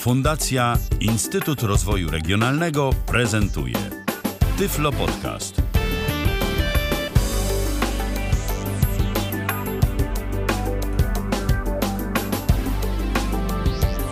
Fundacja Instytut Rozwoju Regionalnego prezentuje Tyflo Podcast.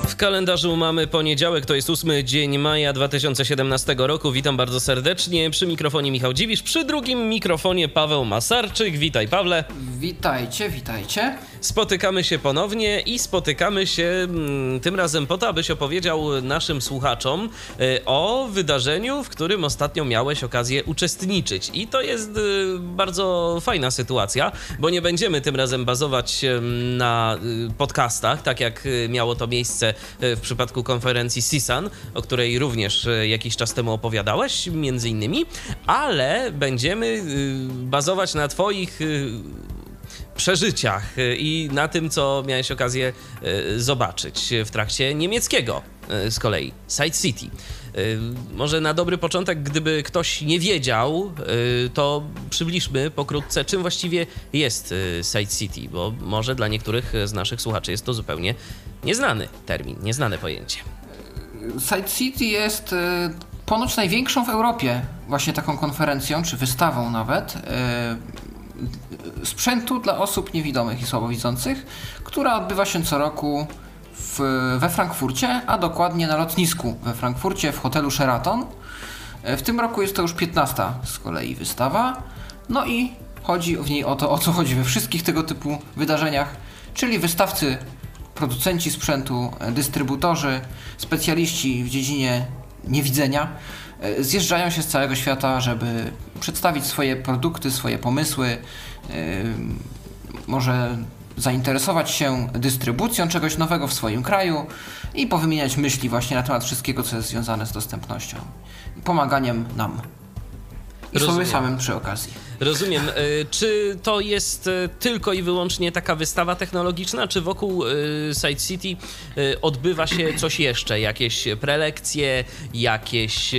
W kalendarzu mamy poniedziałek, to jest 8 dzień maja 2017 roku. Witam bardzo serdecznie. Przy mikrofonie Michał Dziwisz, przy drugim mikrofonie Paweł Masarczyk. Witaj Pawle. Witajcie, witajcie. Spotykamy się ponownie i spotykamy się mm, tym razem po to, abyś opowiedział naszym słuchaczom y, o wydarzeniu, w którym ostatnio miałeś okazję uczestniczyć. I to jest y, bardzo fajna sytuacja, bo nie będziemy tym razem bazować y, na podcastach, tak jak miało to miejsce w przypadku konferencji CISAN, o której również jakiś czas temu opowiadałeś, między innymi, ale będziemy bazować na Twoich przeżyciach y, i na tym, co miałeś okazję y, zobaczyć w trakcie niemieckiego y, z kolei, Side City. Może na dobry początek, gdyby ktoś nie wiedział, to przybliżmy pokrótce, czym właściwie jest Side City, bo może dla niektórych z naszych słuchaczy jest to zupełnie nieznany termin, nieznane pojęcie. Side City jest ponoć największą w Europie właśnie taką konferencją, czy wystawą nawet, sprzętu dla osób niewidomych i słabowidzących, która odbywa się co roku w, we Frankfurcie, a dokładnie na lotnisku we Frankfurcie w hotelu Sheraton. E, W tym roku jest to już 15 z kolei wystawa. No i chodzi w niej o to, o co chodzi we wszystkich tego typu wydarzeniach, czyli wystawcy, producenci sprzętu, e, dystrybutorzy, specjaliści w dziedzinie niewidzenia zjeżdżają się z całego świata, żeby przedstawić swoje produkty, swoje pomysły, e, może zainteresować się dystrybucją czegoś nowego w swoim kraju i powymieniać myśli właśnie na temat wszystkiego, co jest związane z dostępnością. Pomaganiem nam. I sobie Rozumiem. samym przy okazji. Rozumiem. Y, Czy to jest y, tylko i wyłącznie taka wystawa technologiczna, czy wokół y, Side City odbywa się coś jeszcze? Jakieś prelekcje, jakieś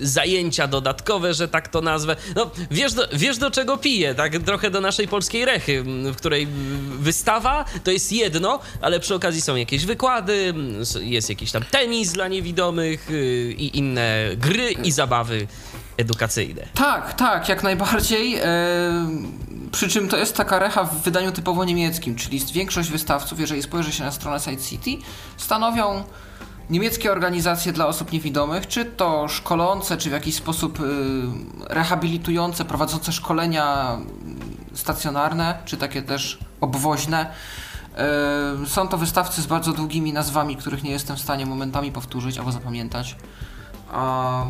zajęcia dodatkowe, że tak to nazwę. No, wiesz do, wiesz do czego piję, tak trochę do naszej polskiej rechy, w której wystawa to jest jedno, ale przy okazji są jakieś wykłady, jest jakiś tam tenis dla niewidomych y, i inne gry i zabawy edukacyjne. Tak, tak, jak najbardziej. E, przy czym to jest taka recha w wydaniu typowo niemieckim, czyli większość wystawców, jeżeli spojrzy się na stronę Side City, stanowią niemieckie organizacje dla osób niewidomych, czy to szkolące, czy w jakiś sposób y, rehabilitujące, prowadzące szkolenia stacjonarne, czy takie też obwoźne. E, Są to wystawcy z bardzo długimi nazwami, których nie jestem w stanie momentami powtórzyć albo zapamiętać. A,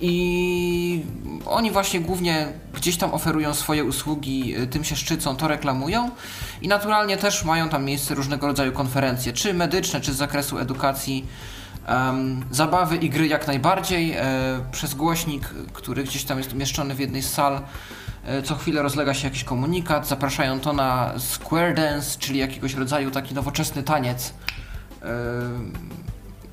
I oni właśnie głównie gdzieś tam oferują swoje usługi, y, tym się szczycą, to reklamują i naturalnie też mają tam miejsce różnego rodzaju konferencje, czy medyczne, czy z zakresu edukacji. Em, zabawy i gry jak najbardziej. E, przez głośnik, który gdzieś tam jest umieszczony w jednej z sal, e, co chwilę rozlega się jakiś komunikat. Zapraszają to na square dance, czyli jakiegoś rodzaju taki nowoczesny taniec. E,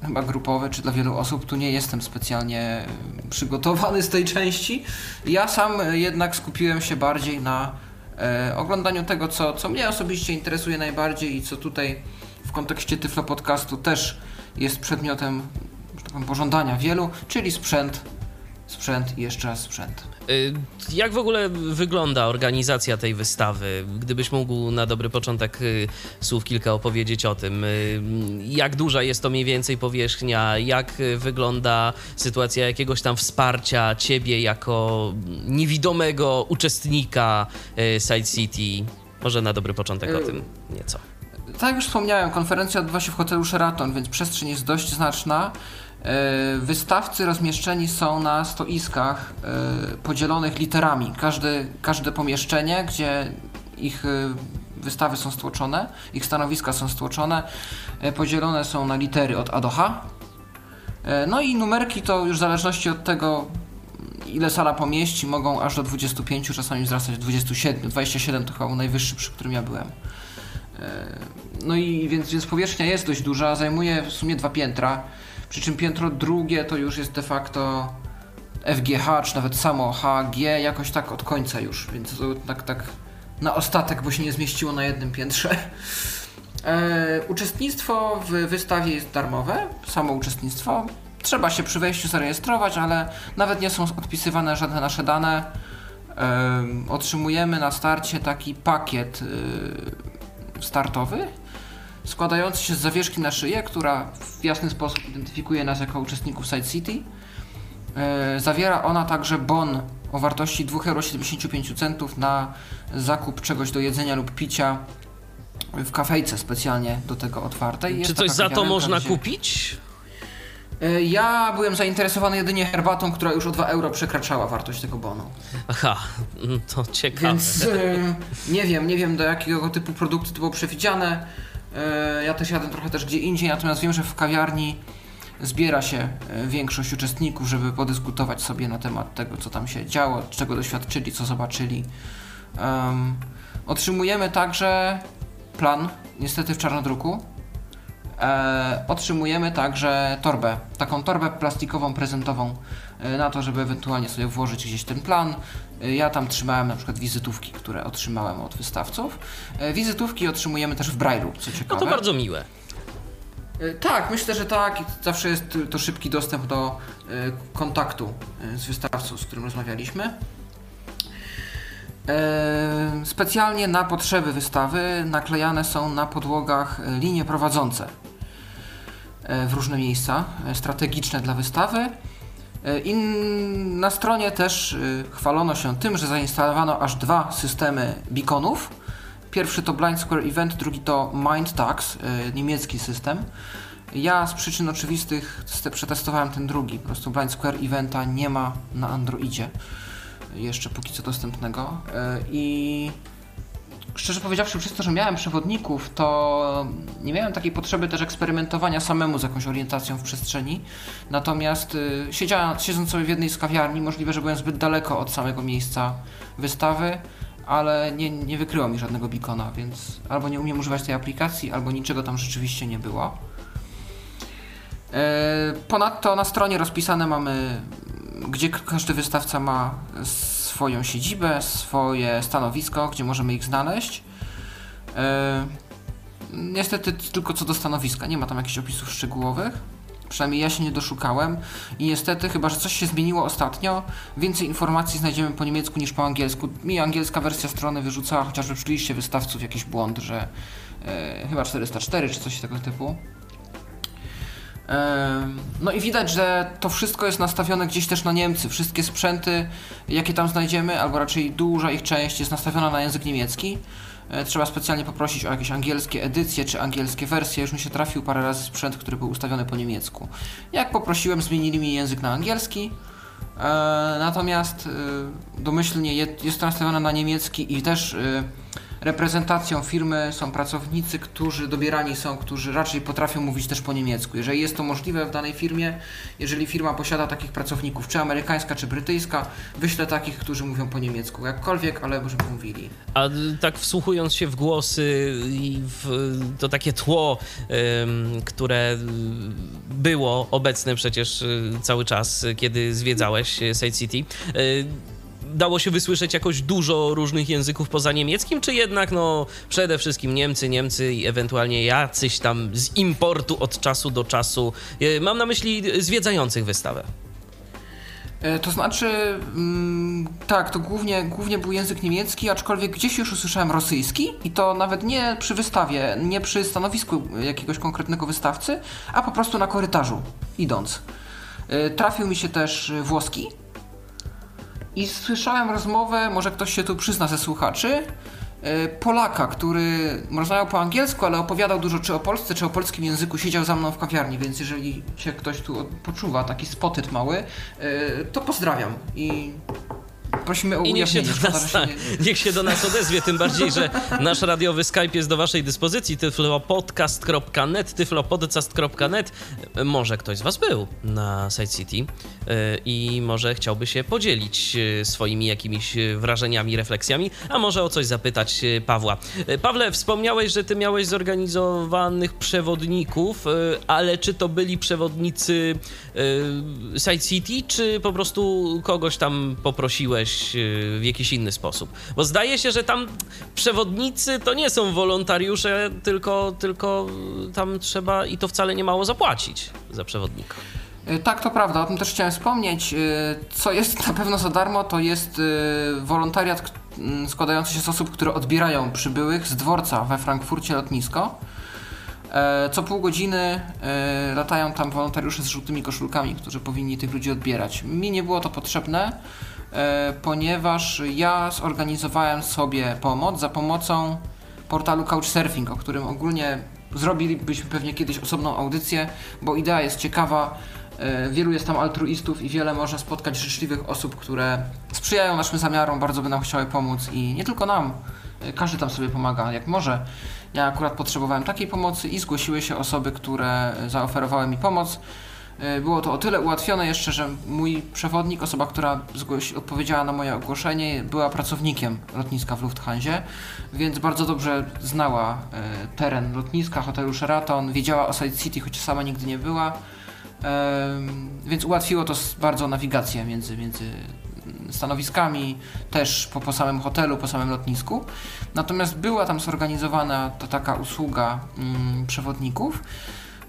chyba grupowy, czy dla wielu osób. Tu nie jestem specjalnie e, przygotowany z tej części. Ja sam jednak skupiłem się bardziej na e, oglądaniu tego, co, co mnie osobiście interesuje najbardziej i co tutaj w kontekście Tyflo Podcastu też jest przedmiotem tak pożądania wielu, czyli sprzęt, sprzęt i jeszcze raz sprzęt. Y, Jak w ogóle wygląda organizacja tej wystawy? Gdybyś mógł na dobry początek y, słów kilka opowiedzieć o tym. y, Jak duża jest to mniej więcej powierzchnia? Jak wygląda sytuacja jakiegoś tam wsparcia ciebie jako niewidomego uczestnika Side City? Może na dobry początek o tym nieco. Tak jak już wspomniałem, konferencja odbywa się w hotelu Sheraton, więc przestrzeń jest dość znaczna. E, Wystawcy rozmieszczeni są na stoiskach e, podzielonych literami. Każde, każde pomieszczenie, gdzie ich e, wystawy są stłoczone, ich stanowiska są stłoczone, podzielone są na litery od A do H. No i numerki to już w zależności od tego, ile sala pomieści, mogą aż do 25, czasami wzrastać do 27. 27 to chyba był najwyższy, przy którym ja byłem. No i więc, więc powierzchnia jest dość duża, zajmuje w sumie dwa piętra, przy czym piętro drugie to już jest de facto FGH, czy nawet samo HG, jakoś tak od końca już, więc to tak, tak na ostatek, bo się nie zmieściło na jednym piętrze. E, uczestnictwo w wystawie jest darmowe, samo uczestnictwo. Trzeba się przy wejściu zarejestrować, ale nawet nie są odpisywane żadne nasze dane. E, otrzymujemy na starcie taki pakiet e, startowy, składający się z zawieszki na szyję, która w jasny sposób identyfikuje nas jako uczestników Side City. E, zawiera ona także bon o wartości 2,75 euro na zakup czegoś do jedzenia lub picia w kafejce specjalnie do tego otwartej. Jest Czy coś za to można gdzie- kupić? E, Ja byłem zainteresowany jedynie herbatą, która już o 2 euro przekraczała wartość tego bonu. Aha, mm, to ciekawe. Więc e, nie wiem, nie wiem do jakiego typu produkty to było przewidziane. E, Ja też jadę trochę też gdzie indziej, natomiast wiem, że w kawiarni zbiera się e, większość uczestników, żeby podyskutować sobie na temat tego, co tam się działo, czego doświadczyli, co zobaczyli. Em, otrzymujemy także plan, niestety w czarnodruku. E, otrzymujemy także torbę, taką torbę plastikową, prezentową na to, żeby ewentualnie sobie włożyć gdzieś ten plan. E, Ja tam trzymałem na przykład wizytówki, które otrzymałem od wystawców. E, Wizytówki otrzymujemy też w Braille'u, co No ciekawe. to bardzo miłe. E, Tak, myślę, że tak. Zawsze jest to szybki dostęp do e, kontaktu e, z wystawcą, z którym rozmawialiśmy. E, Specjalnie na potrzeby wystawy naklejane są na podłogach e, linie prowadzące e, w różne miejsca e, strategiczne dla wystawy. E, I na stronie też e, chwalono się tym, że zainstalowano aż dwa systemy beaconów. Pierwszy to Blind Square Event, drugi to Mind Tax, e, niemiecki system. Ja z przyczyn oczywistych przetestowałem ten drugi. Po prostu Blind Square Eventa nie ma na Androidzie jeszcze póki co dostępnego. E, I szczerze powiedziawszy, przez to, że miałem przewodników, to nie miałem takiej potrzeby też eksperymentowania samemu z jakąś orientacją w przestrzeni. Natomiast y, siedziałem, siedząc sobie w jednej z kawiarni, możliwe, że byłem zbyt daleko od samego miejsca wystawy, ale nie, nie wykryło mi żadnego beacona, więc albo nie umiem używać tej aplikacji, albo niczego tam rzeczywiście nie było. E, Ponadto na stronie rozpisane mamy, gdzie każdy wystawca ma swoją siedzibę, swoje stanowisko, gdzie możemy ich znaleźć. E, Niestety tylko co do stanowiska, nie ma tam jakichś opisów szczegółowych. Przynajmniej ja się nie doszukałem i niestety, chyba że coś się zmieniło ostatnio, więcej informacji znajdziemy po niemiecku niż po angielsku. Mi angielska wersja strony wyrzucała chociażby przy liście wystawców jakiś błąd, że e, chyba 404 czy coś tego typu. No i widać, że to wszystko jest nastawione gdzieś też na Niemcy. Wszystkie sprzęty, jakie tam znajdziemy, albo raczej duża ich część jest nastawiona na język niemiecki. E, Trzeba specjalnie poprosić o jakieś angielskie edycje czy angielskie wersje. Już mi się trafił parę razy sprzęt, który był ustawiony po niemiecku. Jak poprosiłem, zmienili mi język na angielski. E, natomiast e, domyślnie je, jest to nastawione na niemiecki i też reprezentacją firmy są pracownicy, którzy dobierani są, którzy raczej potrafią mówić też po niemiecku. Jeżeli jest to możliwe w danej firmie, jeżeli firma posiada takich pracowników, czy amerykańska, czy brytyjska, wyślę takich, którzy mówią po niemiecku. Jakkolwiek, ale żeby mówili. A tak wsłuchując się w głosy i w to takie tło, które było obecne przecież y, cały czas, y, kiedy zwiedzałeś y, Side City, dało się wysłyszeć jakoś dużo różnych języków poza niemieckim, czy jednak no przede wszystkim Niemcy, Niemcy i ewentualnie jacyś tam z importu od czasu do czasu. Y, Mam na myśli zwiedzających wystawę. E, To znaczy, mm, tak, to głównie, głównie był język niemiecki, aczkolwiek gdzieś już usłyszałem rosyjski i to nawet nie przy wystawie, nie przy stanowisku jakiegoś konkretnego wystawcy, a po prostu na korytarzu, idąc. E, Trafił mi się też e, włoski i słyszałem rozmowę, może ktoś się tu przyzna ze słuchaczy, e, Polaka, który rozmawiał po angielsku, ale opowiadał dużo czy o Polsce, czy o polskim języku, siedział za mną w kawiarni, więc jeżeli się ktoś tu poczuwa taki spotyt mały, e, to pozdrawiam. I prosimy o I niech się, do nas, się nie... niech się do nas odezwie, tym bardziej, że nasz radiowy Skype jest do waszej dyspozycji, tyflopodcast.net, tyflopodcast.net. Może ktoś z was był na Side City yy, i może chciałby się podzielić yy, swoimi jakimiś wrażeniami, refleksjami, a może o coś zapytać yy, Pawła. Pawle, wspomniałeś, że ty miałeś zorganizowanych przewodników, ale czy to byli przewodnicy Side City, czy po prostu kogoś tam poprosiłeś y, w jakiś inny sposób? Bo zdaje się, że tam przewodnicy to nie są wolontariusze, tylko, tylko tam trzeba i to wcale nie mało zapłacić za przewodnika. Y, tak, to prawda, o tym też chciałem wspomnieć. Y, co jest na pewno za darmo, to jest wolontariat mm, składający się z osób, które odbierają przybyłych z dworca we Frankfurcie lotnisko. E, co pół godziny e, latają tam wolontariusze z żółtymi koszulkami, którzy powinni tych ludzi odbierać. Mi nie było to potrzebne, ponieważ ja zorganizowałem sobie pomoc za pomocą portalu Couchsurfing, o którym ogólnie zrobilibyśmy pewnie kiedyś osobną audycję, bo idea jest ciekawa. Wielu jest tam altruistów i wiele można spotkać życzliwych osób, które sprzyjają naszym zamiarom, bardzo by nam chciały pomóc i nie tylko nam, każdy tam sobie pomaga jak może. Ja akurat potrzebowałem takiej pomocy i zgłosiły się osoby, które zaoferowały mi pomoc. E, było to o tyle ułatwione jeszcze, że mój przewodnik, osoba, która odpowiedziała na moje ogłoszenie, była pracownikiem lotniska w Lufthansie, więc bardzo dobrze znała e, teren lotniska, hotelu Sheraton, wiedziała o Side City, choć sama nigdy nie była, więc ułatwiło to bardzo nawigację między, między stanowiskami, też po, po samym hotelu, po samym lotnisku. Natomiast była tam zorganizowana to taka usługa mm, przewodników.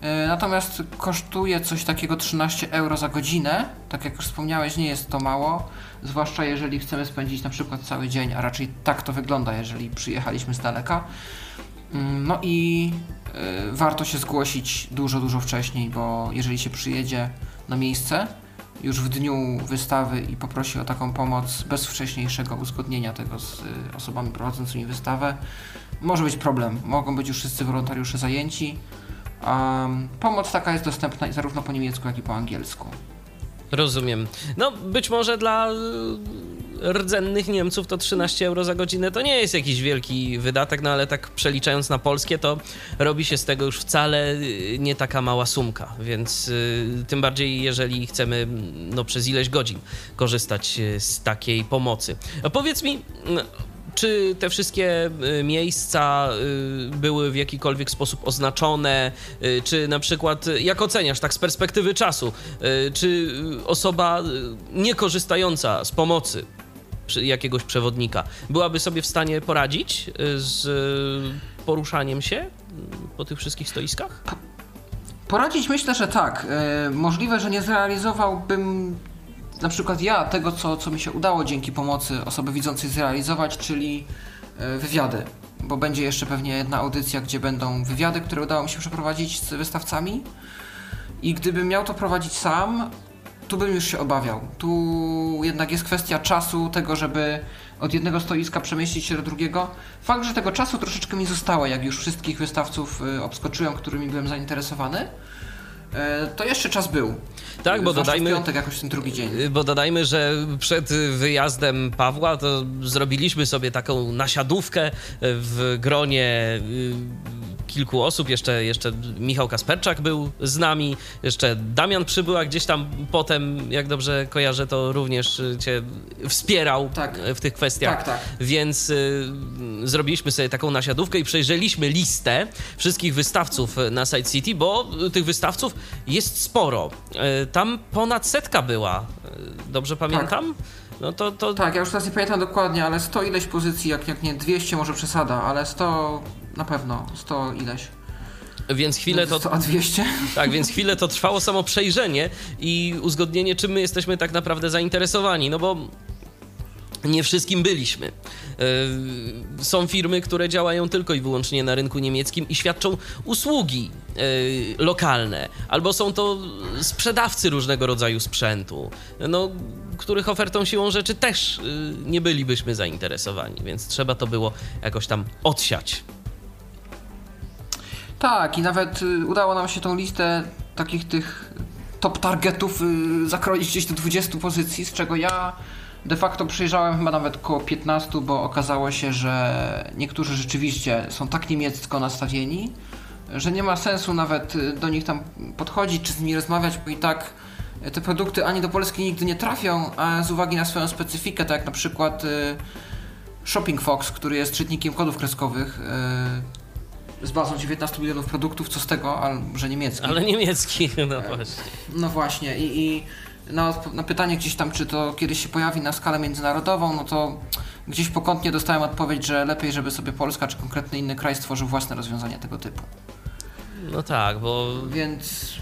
E, natomiast kosztuje coś takiego 13 euro za godzinę. Tak jak już wspomniałeś, nie jest to mało, zwłaszcza jeżeli chcemy spędzić na przykład cały dzień, a raczej tak to wygląda, jeżeli przyjechaliśmy z daleka. Mm, no i y, warto się zgłosić dużo, dużo wcześniej, bo jeżeli się przyjedzie na miejsce, już w dniu wystawy i poprosi o taką pomoc bez wcześniejszego uzgodnienia tego z y, osobami prowadzącymi wystawę, może być problem. Mogą być już wszyscy wolontariusze zajęci. Um, pomoc taka jest dostępna zarówno po niemiecku, jak i po angielsku. Rozumiem. No, być może dla rdzennych Niemców to 13 euro za godzinę to nie jest jakiś wielki wydatek, no ale tak przeliczając na polskie, to robi się z tego już wcale y, nie taka mała sumka, więc y, tym bardziej jeżeli chcemy no, przez ileś godzin korzystać z takiej pomocy. A powiedz mi, czy te wszystkie miejsca były w jakikolwiek sposób oznaczone? Czy na przykład, jak oceniasz tak z perspektywy czasu, czy osoba niekorzystająca z pomocy jakiegoś przewodnika, byłaby sobie w stanie poradzić y, z y, poruszaniem się po tych wszystkich stoiskach? Poradzić myślę, że tak. Y, możliwe, że nie zrealizowałbym na przykład ja tego, co, co mi się udało dzięki pomocy osoby widzącej zrealizować, czyli wywiady. Bo będzie jeszcze pewnie jedna audycja, gdzie będą wywiady, które udało mi się przeprowadzić z wystawcami. I gdybym miał to prowadzić sam, tu bym już się obawiał. Tu jednak jest kwestia czasu, tego, żeby od jednego stoiska przemieścić się do drugiego. Fakt, że tego czasu troszeczkę mi zostało, jak już wszystkich wystawców y, obskoczyłem, którymi byłem zainteresowany, to jeszcze czas był. Tak, bo dodajmy. piątek jakoś ten drugi dzień. Y, bo dodajmy, że przed wyjazdem Pawła to zrobiliśmy sobie taką nasiadówkę w gronie kilku osób, jeszcze, jeszcze Michał Kasperczak był z nami, jeszcze Damian przybył, a gdzieś tam potem, jak dobrze kojarzę, to również y, cię wspierał tak. w tych kwestiach. Tak, tak. Więc y, zrobiliśmy sobie taką nasiadówkę i przejrzeliśmy listę wszystkich wystawców na Side City, bo tych wystawców jest sporo. Y, tam ponad setka była, y, dobrze pamiętam? Tak. No to, to... Tak, ja już teraz nie pamiętam dokładnie, ale 100 ileś pozycji, jak, jak nie 200 może przesada, ale 100 na pewno, 100 ileś. Więc chwilę to. 100, a 200? Tak, więc chwilę to trwało samo przejrzenie i uzgodnienie, czym my jesteśmy tak naprawdę zainteresowani. No bo nie wszystkim byliśmy. E, są firmy, które działają tylko i wyłącznie na rynku niemieckim i świadczą usługi e, lokalne, albo są to sprzedawcy różnego rodzaju sprzętu, no, których ofertą siłą rzeczy też e, nie bylibyśmy zainteresowani, więc trzeba to było jakoś tam odsiać. Tak, i nawet udało nam się tą listę takich tych top targetów zakroić gdzieś do 20 pozycji, z czego ja de facto przyjrzałem chyba nawet około 15, bo okazało się, że niektórzy rzeczywiście są tak niemiecko nastawieni, że nie ma sensu nawet y, do nich tam podchodzić czy z nimi rozmawiać, bo i tak te produkty ani do Polski nigdy nie trafią, a z uwagi na swoją specyfikę, tak jak na przykład y, Shopping Fox, który jest czytnikiem kodów kreskowych, y, z bazą 19 milionów produktów, co z tego, ale że niemiecki. Ale niemiecki, no właśnie. No właśnie i, i na, na pytanie gdzieś tam, czy to kiedyś się pojawi na skalę międzynarodową, no to gdzieś pokątnie dostałem odpowiedź, że lepiej, żeby sobie Polska czy konkretny inny kraj stworzył własne rozwiązania tego typu. No tak, bo, Więc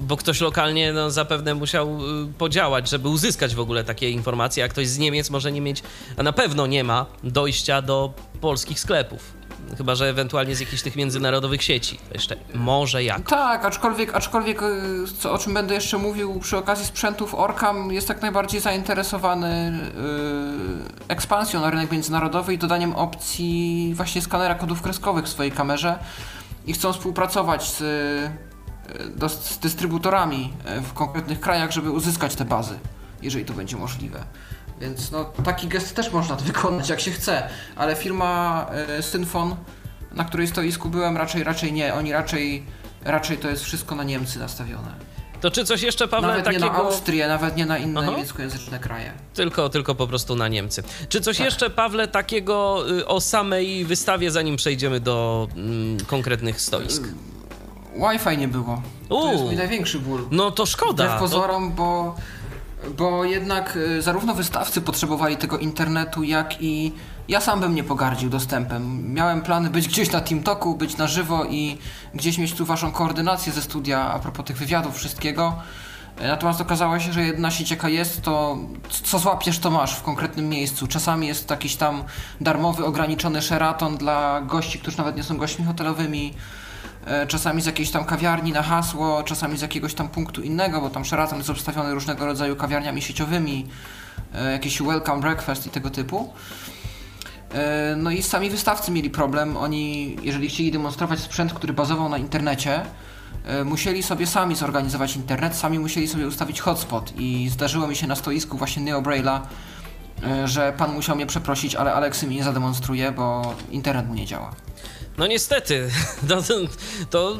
bo ktoś lokalnie no, zapewne musiał y, podziałać, żeby uzyskać w ogóle takie informacje, a ktoś z Niemiec może nie mieć, a na pewno nie ma dojścia do polskich sklepów. Chyba, że ewentualnie z jakichś tych międzynarodowych sieci. Jeszcze może jak. Tak, aczkolwiek, aczkolwiek y, co, o czym będę jeszcze mówił przy okazji sprzętów, Orcam jest jak najbardziej zainteresowany y, ekspansją na rynek międzynarodowy i dodaniem opcji właśnie skanera kodów kreskowych w swojej kamerze i chcą współpracować z, y, do, z dystrybutorami y, w konkretnych krajach, żeby uzyskać te bazy, jeżeli to będzie możliwe. Więc no, taki gest też można wykonać jak się chce, ale firma y, Synfon na której stoisku byłem, raczej raczej nie. Oni raczej, raczej to jest wszystko na Niemcy nastawione. To czy coś jeszcze, Pawle, nawet takiego... nie na Austrię, nawet nie na inne Aha. niemieckojęzyczne kraje. Tylko, tylko po prostu na Niemcy. Czy coś Tak. jeszcze, Pawle, takiego y, o samej wystawie, zanim przejdziemy do mm, konkretnych stoisk? Wi-Fi nie było. To Uuu. jest mój największy ból. No to szkoda. Wbrew To, pozorom, bo, bo jednak y, zarówno wystawcy potrzebowali tego internetu, jak i ja sam bym nie pogardził dostępem. Miałem plany być gdzieś na TeamTalku, być na żywo i gdzieś mieć tu waszą koordynację ze studia a propos tych wywiadów, wszystkiego. Natomiast okazało się, że jedna sieć jaka jest, to co złapiesz, to masz w konkretnym miejscu. Czasami jest jakiś tam darmowy, ograniczony Sheraton dla gości, którzy nawet nie są gośćmi hotelowymi. E, Czasami z jakiejś tam kawiarni na hasło, czasami z jakiegoś tam punktu innego, bo tam Sheraton jest obstawiony różnego rodzaju kawiarniami sieciowymi, e, jakieś welcome breakfast i tego typu. E, No i sami wystawcy mieli problem. Oni, jeżeli chcieli demonstrować sprzęt, który bazował na internecie, musieli sobie sami zorganizować internet, sami musieli sobie ustawić hotspot i zdarzyło mi się na stoisku właśnie Neo Braille'a, że pan musiał mnie przeprosić, ale Aleksy mi nie zademonstruje, bo internet mu nie działa. No niestety, to, to,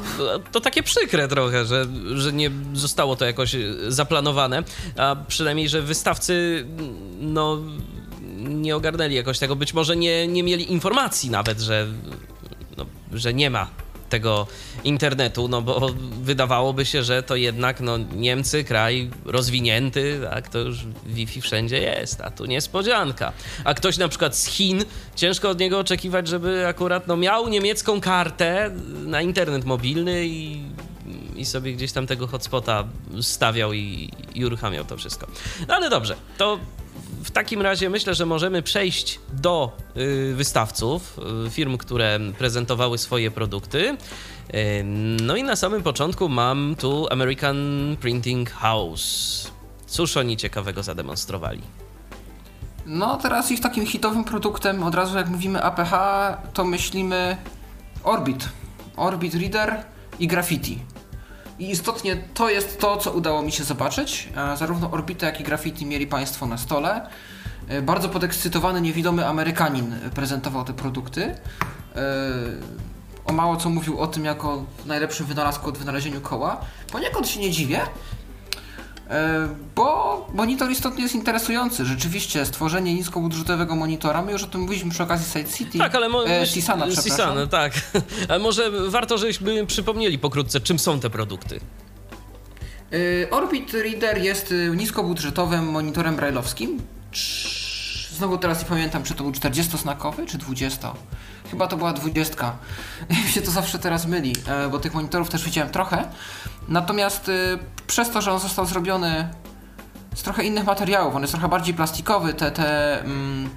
to, takie przykre trochę, że, że nie zostało to jakoś zaplanowane, a przynajmniej, że wystawcy no, nie ogarnęli jakoś tego, być może nie, nie mieli informacji nawet, że, no, że nie ma tego internetu, no bo wydawałoby się, że to jednak no, Niemcy, kraj rozwinięty, tak, to już Wi-Fi wszędzie jest, a tu niespodzianka. A ktoś na przykład z Chin, ciężko od niego oczekiwać, żeby akurat no, miał niemiecką kartę na internet mobilny i, i sobie gdzieś tam tego hotspota stawiał i, i uruchamiał to wszystko. No ale dobrze, to w takim razie myślę, że możemy przejść do y, wystawców, y, firm, które prezentowały swoje produkty. Y, No i na samym początku mam tu American Printing House. Cóż oni ciekawego zademonstrowali? No, teraz ich takim hitowym produktem, od razu jak mówimy APH, to myślimy Orbit. Orbit Reader i Graffiti. I istotnie to jest to, co udało mi się zobaczyć. E, Zarówno Orbita, jak i Graffiti mieli Państwo na stole. E, Bardzo podekscytowany, niewidomy Amerykanin prezentował te produkty. E, O mało co mówił o tym jako najlepszym wynalazku od wynalezieniu koła. Poniekąd się nie dziwię, Bo monitor istotnie jest interesujący. Rzeczywiście, stworzenie niskobudżetowego monitora, my już o tym mówiliśmy przy okazji Side City. Tak, ale mo- e. Sisana, tak. Ale może warto, żebyśmy przypomnieli pokrótce, czym są te produkty. E, Orbit Reader jest e, niskobudżetowym monitorem brailleowskim. Znowu teraz nie pamiętam, czy to był 40-znakowy, czy 20. Chyba to była 20. Mi się to zawsze teraz myli, e, bo tych monitorów też widziałem trochę. Natomiast e, przez to, że on został zrobiony z trochę innych materiałów, on jest trochę bardziej plastikowy, te, te mm,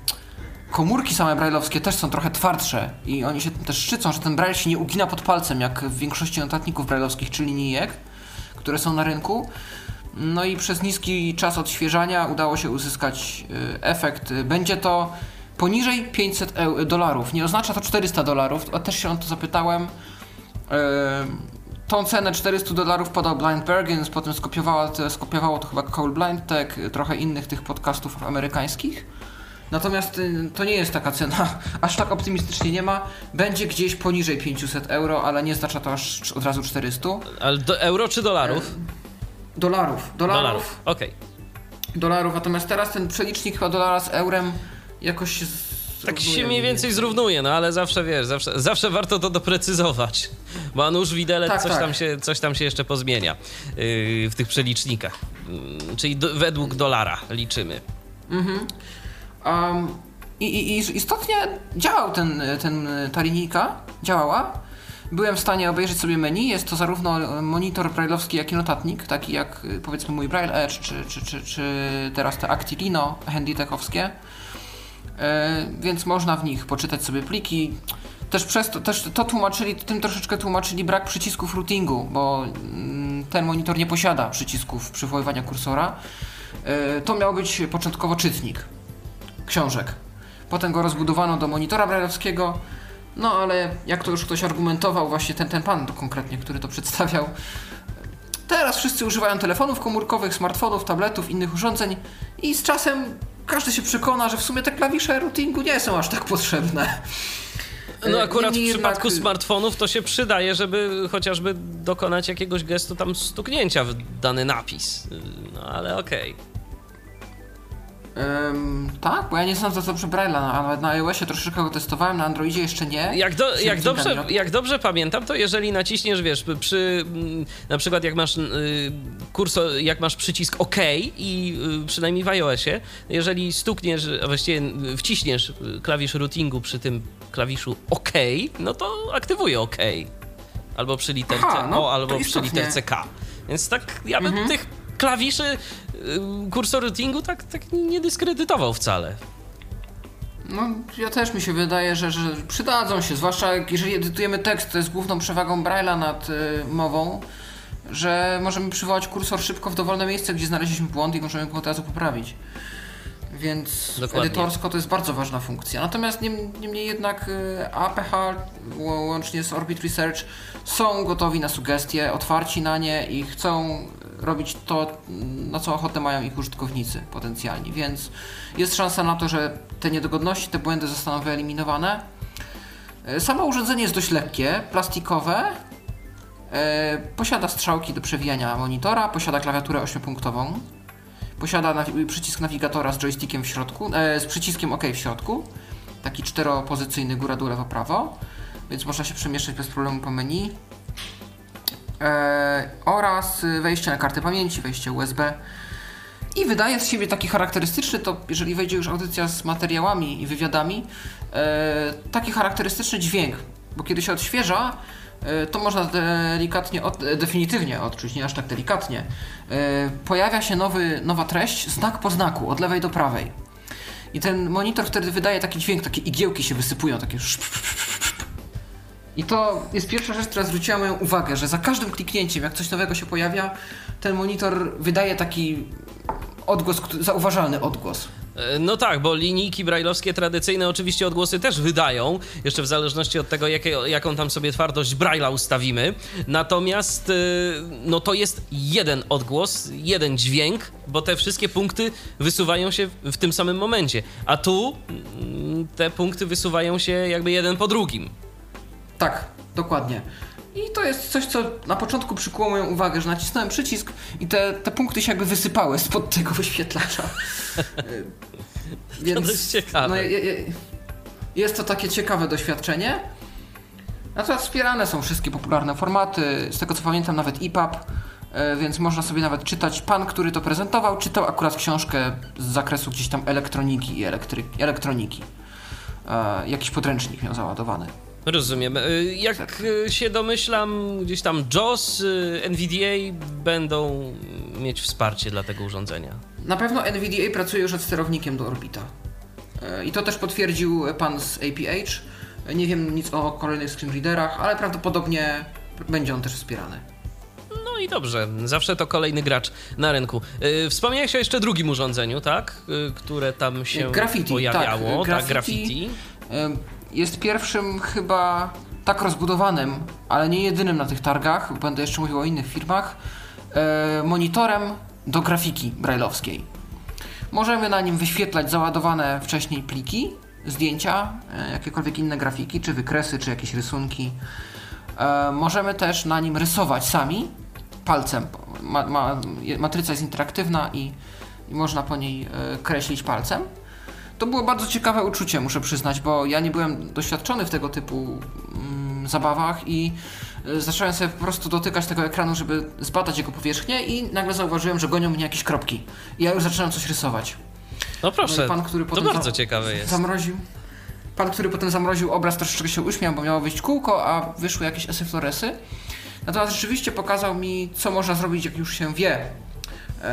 komórki same brailleowskie też są trochę twardsze i oni się też szczycą, że ten braille się nie ugina pod palcem, jak w większości notatników brailleowskich czy linijek, które są na rynku. No i przez niski czas odświeżania udało się uzyskać y, efekt. Będzie to poniżej 500 eu- dolarów. Nie oznacza to 400 dolarów, a też się o to zapytałem. Y, Tą cenę 400 dolarów podał Blind Bargains, potem skopiowało to, skopiowało to chyba Cole Blind Tech, trochę innych tych podcastów amerykańskich. Natomiast y, to nie jest taka cena, aż tak optymistycznie nie ma. Będzie gdzieś poniżej 500 euro, ale nie oznacza to aż od razu 400. Ale do euro czy dolarów? Dolarów. Dolarów. Dolarów. Okej. dolarów, natomiast teraz ten przelicznik chyba dolara z eurem jakoś z, Tak się mniej więcej zrównuje, no ale zawsze wiesz, zawsze, zawsze warto to doprecyzować, bo a nuż widelec Tak, coś, tak. Tam się, coś tam się jeszcze pozmienia yy, w tych przelicznikach. Yy, czyli do, według dolara liczymy. Um, i, i, I istotnie działał ten, ten, ta linijka, działała. Byłem w stanie obejrzeć sobie menu. Jest to zarówno monitor brailleowski, jak i notatnik, taki jak y, powiedzmy mój Braille Edge, czy, czy, czy, czy teraz te Actilino handitechowskie. E, więc można w nich poczytać sobie pliki. Też przez to, też to tłumaczyli, tym troszeczkę tłumaczyli brak przycisków routingu, bo mm, ten monitor nie posiada przycisków przywoływania kursora. E, To miał być początkowo czytnik książek. Potem go rozbudowano do monitora brailleowskiego. No ale jak to już ktoś argumentował, właśnie ten, ten pan to konkretnie, który to przedstawiał. Teraz wszyscy używają telefonów komórkowych, smartfonów, tabletów, innych urządzeń i z czasem każdy się przekona, że w sumie te klawisze routingu nie są aż tak potrzebne. No E, akurat w niemniej przypadku jednak- smartfonów to się przydaje, żeby chociażby dokonać jakiegoś gestu tam stuknięcia w dany napis. No ale okej. Tak, bo ja nie znam za dobrze Braille'a, ale na iOSie troszeczkę go testowałem, na Androidzie jeszcze nie. Jak, do, jak, dobrze, jak dobrze pamiętam, to jeżeli naciśniesz, wiesz, przy mm, na przykład jak masz y, kursor, jak masz przycisk OK i y, przynajmniej w iOSie, jeżeli stukniesz, a właściwie y, wciśniesz y, klawisz routingu przy tym klawiszu OK, no to aktywuje OK. Albo przy literce Aha, no, O, albo przy literce K. Więc tak, ja bym tych klawiszy y, kursor routingu tak, tak nie dyskredytował wcale. No, ja też mi się wydaje, że, że przydadzą się, zwłaszcza jeżeli edytujemy tekst, to jest główną przewagą Braille'a nad y, mową, że możemy przywołać kursor szybko w dowolne miejsce, gdzie znaleźliśmy błąd i możemy go od razu poprawić. Więc Dokładnie. edytorsko to jest bardzo ważna funkcja. Natomiast niem- niemniej jednak y, APH łącznie z Orbit Research są gotowi na sugestie, otwarci na nie i chcą robić to, na co ochotę mają ich użytkownicy potencjalni. Więc jest szansa na to, że te niedogodności, te błędy zostaną wyeliminowane. Y, Samo urządzenie jest dość lekkie, plastikowe. E, Posiada strzałki do przewijania monitora, posiada klawiaturę 8-punktową. Posiada przycisk nawigatora z joystickiem w środku, e, z przyciskiem OK w środku. Taki czteropozycyjny góra-dół, lewo-prawo. Więc można się przemieszczać bez problemu po menu. E, oraz wejście na kartę pamięci, wejście USB. I wydaje z siebie taki charakterystyczny, to jeżeli wejdzie już audycja z materiałami i wywiadami, e, taki charakterystyczny dźwięk, bo kiedy się odświeża, e, to można delikatnie, od, definitywnie odczuć, nie aż tak delikatnie. Pojawia się nowy, nowa treść, znak po znaku, od lewej do prawej. I ten monitor wtedy wydaje taki dźwięk, takie igiełki się wysypują, takie szp, szp, szp. I to jest pierwsza rzecz, która zwróciła moją uwagę, że za każdym kliknięciem, jak coś nowego się pojawia, ten monitor wydaje taki odgłos, zauważalny odgłos. E, No tak, bo linijki brajlowskie tradycyjne oczywiście odgłosy też wydają, jeszcze w zależności od tego, jakie, jaką tam sobie twardość brajla ustawimy. Natomiast y, no to jest jeden odgłos, jeden dźwięk, bo te wszystkie punkty wysuwają się w tym samym momencie. A tu mm, te punkty wysuwają się jakby jeden po drugim. Tak, dokładnie. I to jest coś, co na początku przykuło moją uwagę, że nacisnąłem przycisk i te, te punkty się jakby wysypały spod tego wyświetlacza. Więc dość ciekawe. No, je, je, jest to takie ciekawe doświadczenie. Natomiast wspierane są wszystkie popularne formaty, z tego co pamiętam nawet EPUB, e, więc można sobie nawet czytać. Pan, który to prezentował, czytał akurat książkę z zakresu gdzieś tam elektroniki i elektry, elektroniki. E, jakiś podręcznik miał załadowany. Rozumiem. Y, Jak y, się domyślam, gdzieś tam JOS, y, NVDA będą mieć wsparcie dla tego urządzenia. Na pewno NVDA pracuje już nad sterownikiem do Orbita. E, I to też potwierdził pan z APH. E, Nie wiem nic o kolejnych screenreaderach, ale prawdopodobnie będzie on też wspierany. No i dobrze, zawsze to kolejny gracz na rynku. Yy, wspomniałeś o jeszcze drugim urządzeniu, tak? Które tam się Graffiti, pojawiało, tak, tak, graffiti. Jest pierwszym chyba tak rozbudowanym, ale nie jedynym na tych targach, będę jeszcze mówił o innych firmach, e, monitorem do grafiki brailleowskiej. Możemy na nim wyświetlać załadowane wcześniej pliki, zdjęcia, e, jakiekolwiek inne grafiki, czy wykresy, czy jakieś rysunki. E, Możemy też na nim rysować sami, palcem. Ma, ma, matryca jest interaktywna i, i można po niej kreślić palcem. To było bardzo ciekawe uczucie, muszę przyznać, bo ja nie byłem doświadczony w tego typu mm, zabawach i y, zacząłem sobie po prostu dotykać tego ekranu, żeby zbadać jego powierzchnię i nagle zauważyłem, że gonią mnie jakieś kropki. I ja już zacząłem coś rysować. No proszę, No pan, który to bardzo ciekawe jest. Zamroził. Pan, który potem zamroził obraz, troszeczkę się uśmiał, bo miało wyjść kółko, a wyszły jakieś esyfloresy. Natomiast rzeczywiście pokazał mi, co można zrobić, jak już się wie, e,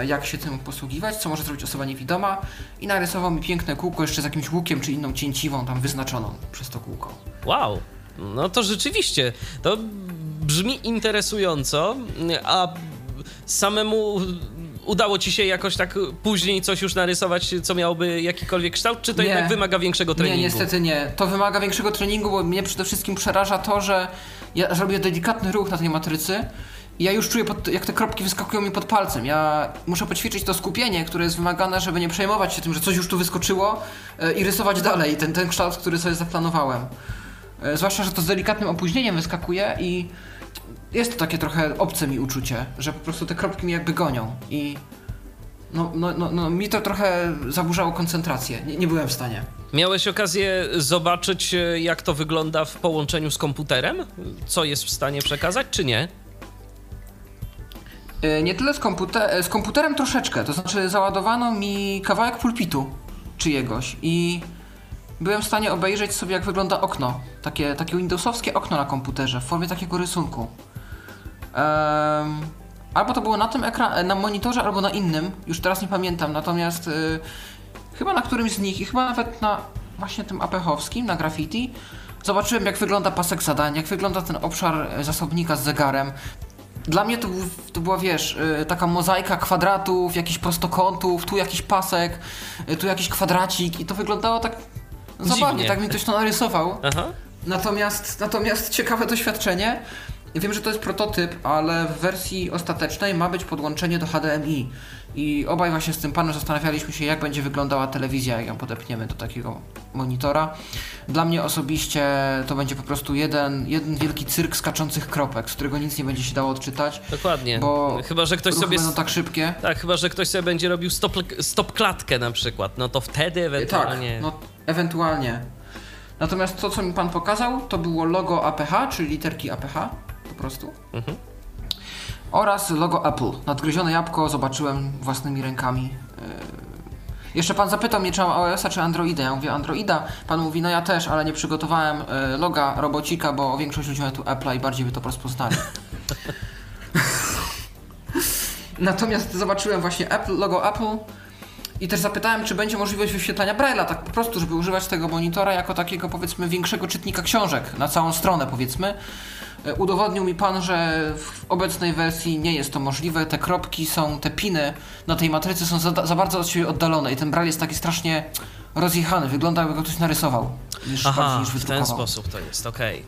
jak się tym posługiwać, co może zrobić osoba niewidoma i narysował mi piękne kółko jeszcze z jakimś łukiem czy inną cięciwą tam wyznaczoną przez to kółko. Wow, no to rzeczywiście, to brzmi interesująco, a samemu udało ci się jakoś tak później coś już narysować, co miałoby jakikolwiek kształt, czy to Nie. jednak wymaga większego treningu? Nie, niestety nie. To wymaga większego treningu, bo mnie przede wszystkim przeraża to, że ja zrobię delikatny ruch na tej matrycy i ja już czuję, pod, jak te kropki wyskakują mi pod palcem. Ja muszę poćwiczyć to skupienie, które jest wymagane, żeby nie przejmować się tym, że coś już tu wyskoczyło e, i rysować dalej ten, ten kształt, który sobie zaplanowałem. E, Zwłaszcza, że to z delikatnym opóźnieniem wyskakuje i jest to takie trochę obce mi uczucie, że po prostu te kropki mi jakby gonią i no, no, no, no mi to trochę zaburzało koncentrację. Nie, nie byłem w stanie. Miałeś okazję zobaczyć, e, jak to wygląda w połączeniu z komputerem? Co jest w stanie przekazać, czy nie? E, Nie tyle z, komputer e, z komputerem troszeczkę, to znaczy załadowano mi kawałek pulpitu czyjegoś i byłem w stanie obejrzeć sobie jak wygląda okno, takie, takie windowsowskie okno na komputerze w formie takiego rysunku. Em, albo to było na tym ekran, na monitorze, albo na innym, już teraz nie pamiętam, natomiast y, chyba na którymś z nich i chyba nawet na właśnie tym apechowskim, na graffiti, zobaczyłem jak wygląda pasek zadań, jak wygląda ten obszar zasobnika z zegarem. Dla mnie to, był, to była, wiesz, y, taka mozaika kwadratów, jakichś prostokątów, tu jakiś pasek, y, tu jakiś kwadracik i to wyglądało tak zabawnie, Dziwnie. tak mi ktoś to narysował. Aha. Natomiast, natomiast ciekawe doświadczenie. Wiem, że to jest prototyp, ale w wersji ostatecznej ma być podłączenie do HDMI. I obaj właśnie z tym panem zastanawialiśmy się, jak będzie wyglądała telewizja, jak ją podepniemy do takiego monitora. Dla mnie osobiście to będzie po prostu jeden, jeden wielki cyrk skaczących kropek, z którego nic nie będzie się dało odczytać. Dokładnie. Bo chyba, że ktoś sobie. będą tak szybkie. Tak, chyba, że ktoś sobie będzie robił stop, stop klatkę na przykład. No to wtedy Tak, ewentualnie. no ewentualnie. Natomiast to, co mi pan pokazał, to było logo APH, czyli literki APH, prostu. Mhm. Oraz logo Apple. Nadgryzione jabłko zobaczyłem własnymi rękami. Yy. Jeszcze pan zapytał mnie, czy mam iOS-a, czy Androida. Ja mówię Androida. Pan mówi, no ja też, ale nie przygotowałem yy, loga robocika, bo większość ludzi ma tu Apple'a i bardziej by to rozpoznali. Natomiast zobaczyłem właśnie Apple, logo Apple i też zapytałem, czy będzie możliwość wyświetlania Braille'a, tak po prostu, żeby używać tego monitora jako takiego, powiedzmy, większego czytnika książek na całą stronę, powiedzmy. E, Udowodnił mi pan, że w obecnej wersji nie jest to możliwe. Te kropki są, te piny na tej matrycy są za, za bardzo od siebie oddalone i ten Braille jest taki strasznie rozjechany. Wygląda jakby go ktoś narysował, niż Aha, niż w ten sposób to jest, okej.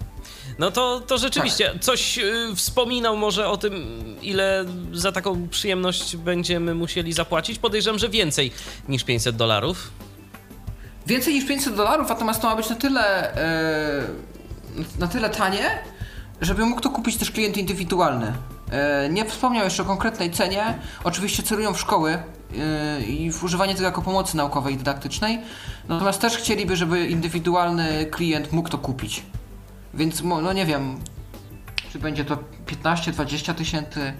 No to, to rzeczywiście, Tak. coś y, wspominał może o tym, ile za taką przyjemność będziemy musieli zapłacić. Podejrzewam, że więcej niż 500 dolarów. Więcej niż 500 dolarów, natomiast to ma być na tyle, e, na tyle tanie, żeby mógł to kupić też klient indywidualny. E, nie wspomniał jeszcze o konkretnej cenie. Oczywiście celują w szkoły e, i w używanie tego jako pomocy naukowej i dydaktycznej. Natomiast też chcieliby, żeby indywidualny klient mógł to kupić. Więc no nie wiem, czy będzie to 15-20 tysięcy,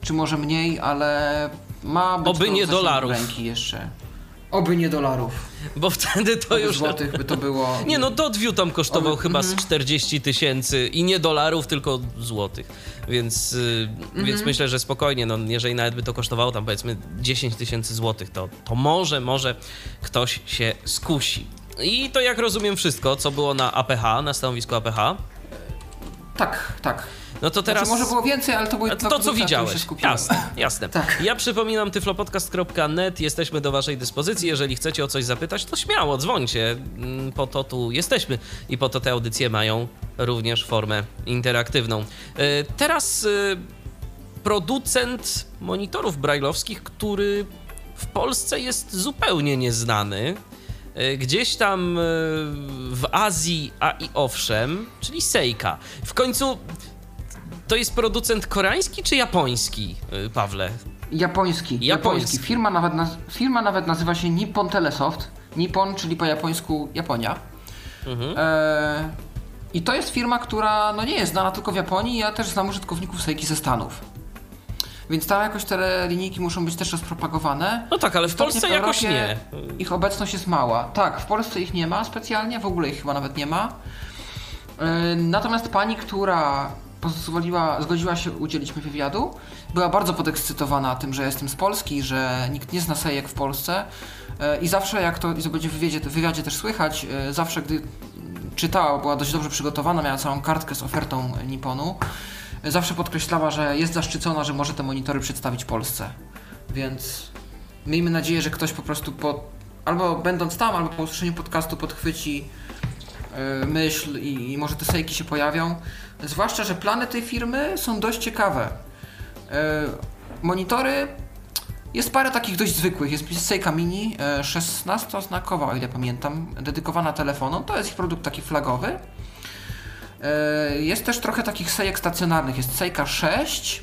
czy może mniej, ale ma być Oby nie dolarów. ręki jeszcze. Oby nie dolarów. Bo wtedy to Oby już. złotych by to było. Nie no, Dodview tam kosztował Oby- chyba z mhm. 40 tysięcy i nie dolarów, tylko złotych. Więc, Mhm. więc myślę, że spokojnie, no jeżeli nawet by to kosztowało tam powiedzmy 10 tysięcy złotych, to, to może, może ktoś się skusi. I to jak rozumiem wszystko, co było na APH, na stanowisku APH. Tak, tak. No to teraz. Znaczy, może było więcej, ale to były to, co widziałeś. Jasne, jasne. Tak. Ja przypominam tyflopodcast.net, jesteśmy do waszej dyspozycji. Jeżeli chcecie o coś zapytać, to śmiało, dzwońcie. Mm, Po to tu jesteśmy i po to te audycje mają również formę interaktywną. E, Teraz e, producent monitorów brajlowskich, który w Polsce jest zupełnie nieznany. E, Gdzieś tam e, w Azji, a i owszem, czyli Seika. W końcu to jest producent koreański czy japoński, y, Pawle? Japoński, Japoński. japoński. Firma, nawet firma nawet nazywa się Nippon Telesoft. Nippon, czyli po japońsku Japonia. Mhm. E, I to jest firma, która no nie jest znana tylko w Japonii, ja też znam użytkowników Seiki ze Stanów. Więc tam jakoś te linijki muszą być też rozpropagowane. No tak, ale w Polsce w jakoś nie. Ich obecność jest mała. Tak, w Polsce ich nie ma specjalnie, w ogóle ich chyba nawet nie ma. E, Natomiast pani, która pozwoliła, zgodziła się udzielić mi wywiadu, była bardzo podekscytowana tym, że jestem z Polski, że nikt nie zna sejek w Polsce. E, I zawsze, jak to i będzie w wywiadzie, w wywiadzie też słychać, e, zawsze gdy czytała, była dość dobrze przygotowana, miała całą kartkę z ofertą Nipponu, zawsze podkreślała, że jest zaszczycona, że może te monitory przedstawić Polsce. Więc miejmy nadzieję, że ktoś po prostu po, albo będąc tam, albo po usłyszeniu podcastu podchwyci e, myśl i, i może te sejki się pojawią. Zwłaszcza, że plany tej firmy są dość ciekawe. E, monitory jest parę takich dość zwykłych. Jest Seika Mini, e, 16-znakowa, o ile pamiętam, dedykowana telefonom. To jest ich produkt taki flagowy. E, Jest też trochę takich sejek stacjonarnych. Jest Seika 6.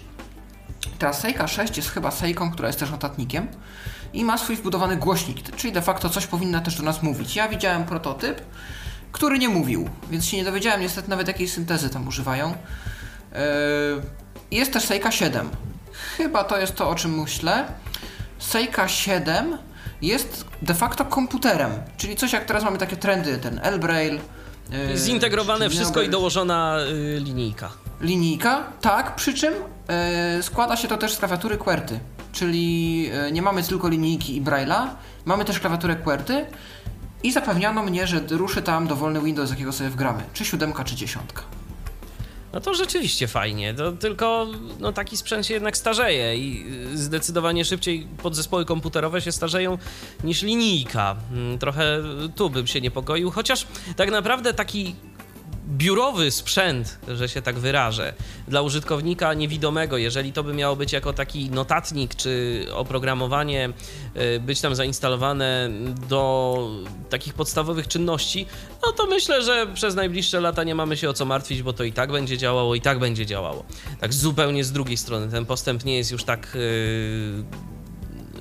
Ta Seika 6 jest chyba Seiką, która jest też notatnikiem i ma swój wbudowany głośnik, czyli de facto coś powinna też do nas mówić. Ja widziałem prototyp, który nie mówił, więc się nie dowiedziałem niestety nawet jakiej syntezy tam używają. Yy, Jest też Seika 7. Chyba to jest to, o czym myślę. Seika 7 jest de facto komputerem, czyli coś jak teraz mamy takie trendy, ten L-Braille. Yy, Zintegrowane wszystko i Neobraille. dołożona y, linijka. Linijka, tak, przy czym e, składa się to też z klawiatury QWERTY, czyli e, nie mamy tylko linijki i Braille'a, mamy też klawiaturę QWERTY i zapewniano mnie, że ruszy tam dowolny Windows, jakiego sobie wgramy, czy siódemka, czy dziesiątka. No to rzeczywiście fajnie, to tylko no, taki sprzęt się jednak starzeje i y, zdecydowanie szybciej podzespoły komputerowe się starzeją niż linijka. Mm, Trochę tu bym się niepokoił, chociaż tak naprawdę taki biurowy sprzęt, że się tak wyrażę, dla użytkownika niewidomego, jeżeli to by miało być jako taki notatnik czy oprogramowanie y, być tam zainstalowane do takich podstawowych czynności, no to myślę, że przez najbliższe lata nie mamy się o co martwić, bo to i tak będzie działało, i tak będzie działało. Tak zupełnie z drugiej strony, ten postęp nie jest już tak y,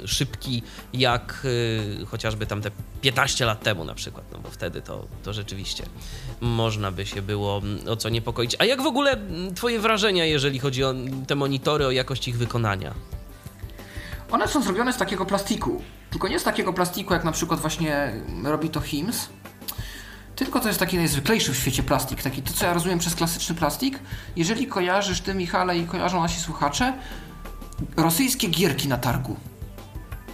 szybki jak y, chociażby tam te 15 lat temu na przykład, no bo wtedy to, to rzeczywiście można by się było mm, o co niepokoić. A jak w ogóle mm, twoje wrażenia, jeżeli chodzi o te monitory, o jakość ich wykonania? One są zrobione z takiego plastiku, tylko nie z takiego plastiku, jak na przykład właśnie robi to HIMS, tylko to jest taki najzwyklejszy w świecie plastik, taki to, co ja rozumiem przez klasyczny plastik. Jeżeli kojarzysz ty, Michale, i kojarzą nasi słuchacze, rosyjskie gierki na targu.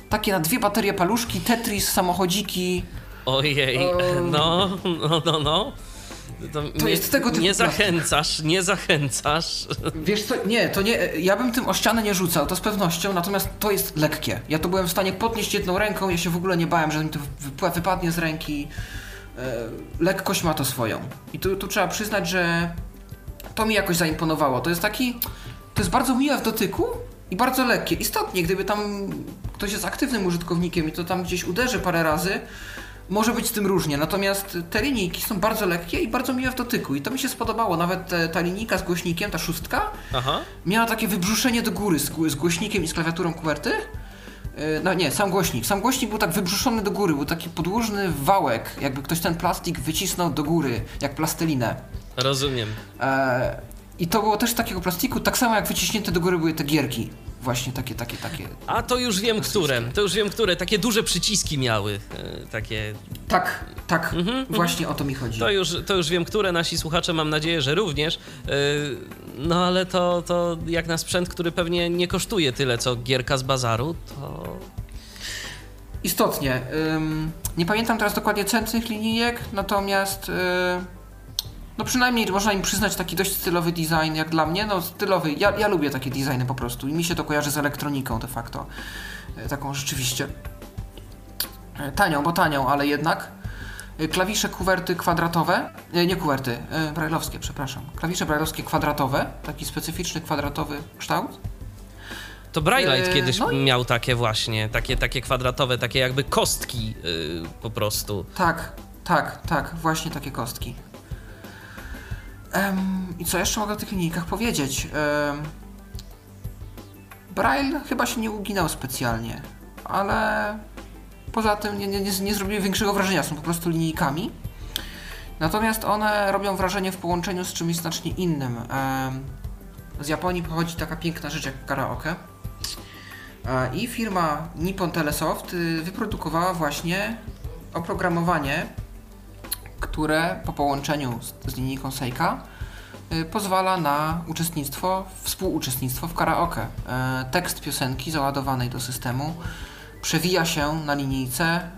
Takie na dwie baterie paluszki, Tetris, samochodziki. Ojej, Um. no, no, no, no. To, nie, jest tego typu Nie zachęcasz, nie zachęcasz. Wiesz co, nie, to nie, ja bym tym o ścianę nie rzucał, to z pewnością, natomiast to jest lekkie. Ja to byłem w stanie podnieść jedną ręką, ja się w ogóle nie bałem, że mi to wyp- wypadnie z ręki. E, lekkość ma to swoją. I tu, tu trzeba przyznać, że to mi jakoś zaimponowało. To jest taki, to jest bardzo miłe w dotyku i bardzo lekkie. Istotnie, gdyby tam ktoś jest aktywnym użytkownikiem i to tam gdzieś uderzy parę razy, może być z tym różnie. Natomiast te linijki są bardzo lekkie i bardzo miłe w dotyku i to mi się spodobało. Nawet ta linijka z głośnikiem, ta szóstka, Aha. miała takie wybrzuszenie do góry z, gł- z głośnikiem i z klawiaturą QWERTY. Yy, No nie, sam głośnik. Sam głośnik był tak wybrzuszony do góry, był taki podłużny wałek, jakby ktoś ten plastik wycisnął do góry, jak plastelinę. Rozumiem. E, I to było też takiego plastiku, tak samo jak wyciśnięte do góry były te gierki. Właśnie takie, takie, takie. A to już wiem, które. To już wiem, które. Takie duże przyciski miały. e, Takie. Tak, tak, Mhm, właśnie o to mi chodzi. To już, to już wiem, które. Nasi słuchacze mam nadzieję, że również. E, No ale to, to jak na sprzęt, który pewnie nie kosztuje tyle, co gierka z bazaru, to. Istotnie. Nie pamiętam teraz dokładnie cen tych linijek, natomiast y, no przynajmniej można im przyznać taki dość stylowy design jak dla mnie. No stylowy, ja, ja lubię takie designy po prostu i mi się to kojarzy z elektroniką de facto. Y, taką rzeczywiście y, tanią, bo tanią, ale jednak. Y, Klawisze kuwerty kwadratowe, nie kuwerty, brajlowskie, przepraszam. Klawisze brajlowskie kwadratowe, taki specyficzny kwadratowy kształt. To Braillite E, kiedyś no i- miał takie właśnie, takie, takie kwadratowe, takie jakby kostki y, po prostu. Tak, tak, tak, właśnie takie kostki. Em, I co jeszcze mogę o tych linijkach powiedzieć? Em, Braille chyba się nie uginał specjalnie, ale poza tym nie, nie, nie zrobiły większego wrażenia, są po prostu linijkami. Natomiast one robią wrażenie w połączeniu z czymś znacznie innym. Z Japonii pochodzi taka piękna rzecz jak karaoke. I firma Nippon Telesoft y, wyprodukowała właśnie oprogramowanie, które po połączeniu z, z linijką Seika y, pozwala na uczestnictwo, współuczestnictwo w karaoke. E, tekst piosenki załadowanej do systemu przewija się na linijce e,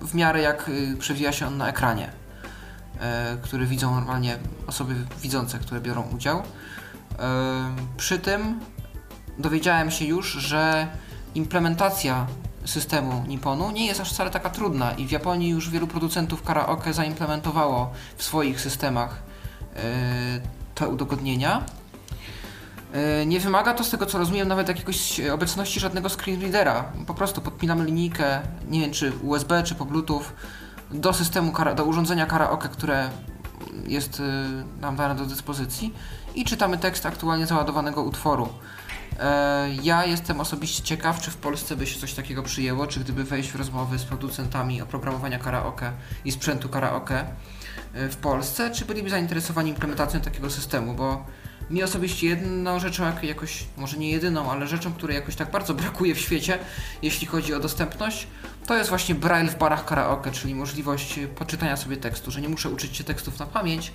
w miarę jak y, przewija się on na ekranie, który widzą normalnie osoby widzące, które biorą udział. Przy tym dowiedziałem się już, że implementacja systemu Nipponu nie jest aż wcale taka trudna i w Japonii już wielu producentów karaoke zaimplementowało w swoich systemach yy, te udogodnienia. Yy, nie wymaga to z tego co rozumiem nawet jakiegoś obecności żadnego screen readera. Po prostu podpinamy linijkę, nie wiem czy USB czy po Bluetooth do systemu, do urządzenia karaoke, które jest yy, nam dane do dyspozycji i czytamy tekst aktualnie załadowanego utworu. E, ja jestem osobiście ciekaw, czy w Polsce by się coś takiego przyjęło, czy gdyby wejść w rozmowy z producentami oprogramowania karaoke i sprzętu karaoke e, w Polsce, czy byliby zainteresowani implementacją takiego systemu, bo mi osobiście jedną rzeczą, jak, jakoś, może nie jedyną, ale rzeczą, której jakoś tak bardzo brakuje w świecie, jeśli chodzi o dostępność, to jest właśnie braille w barach karaoke, czyli możliwość poczytania sobie tekstu, że nie muszę uczyć się tekstów na pamięć,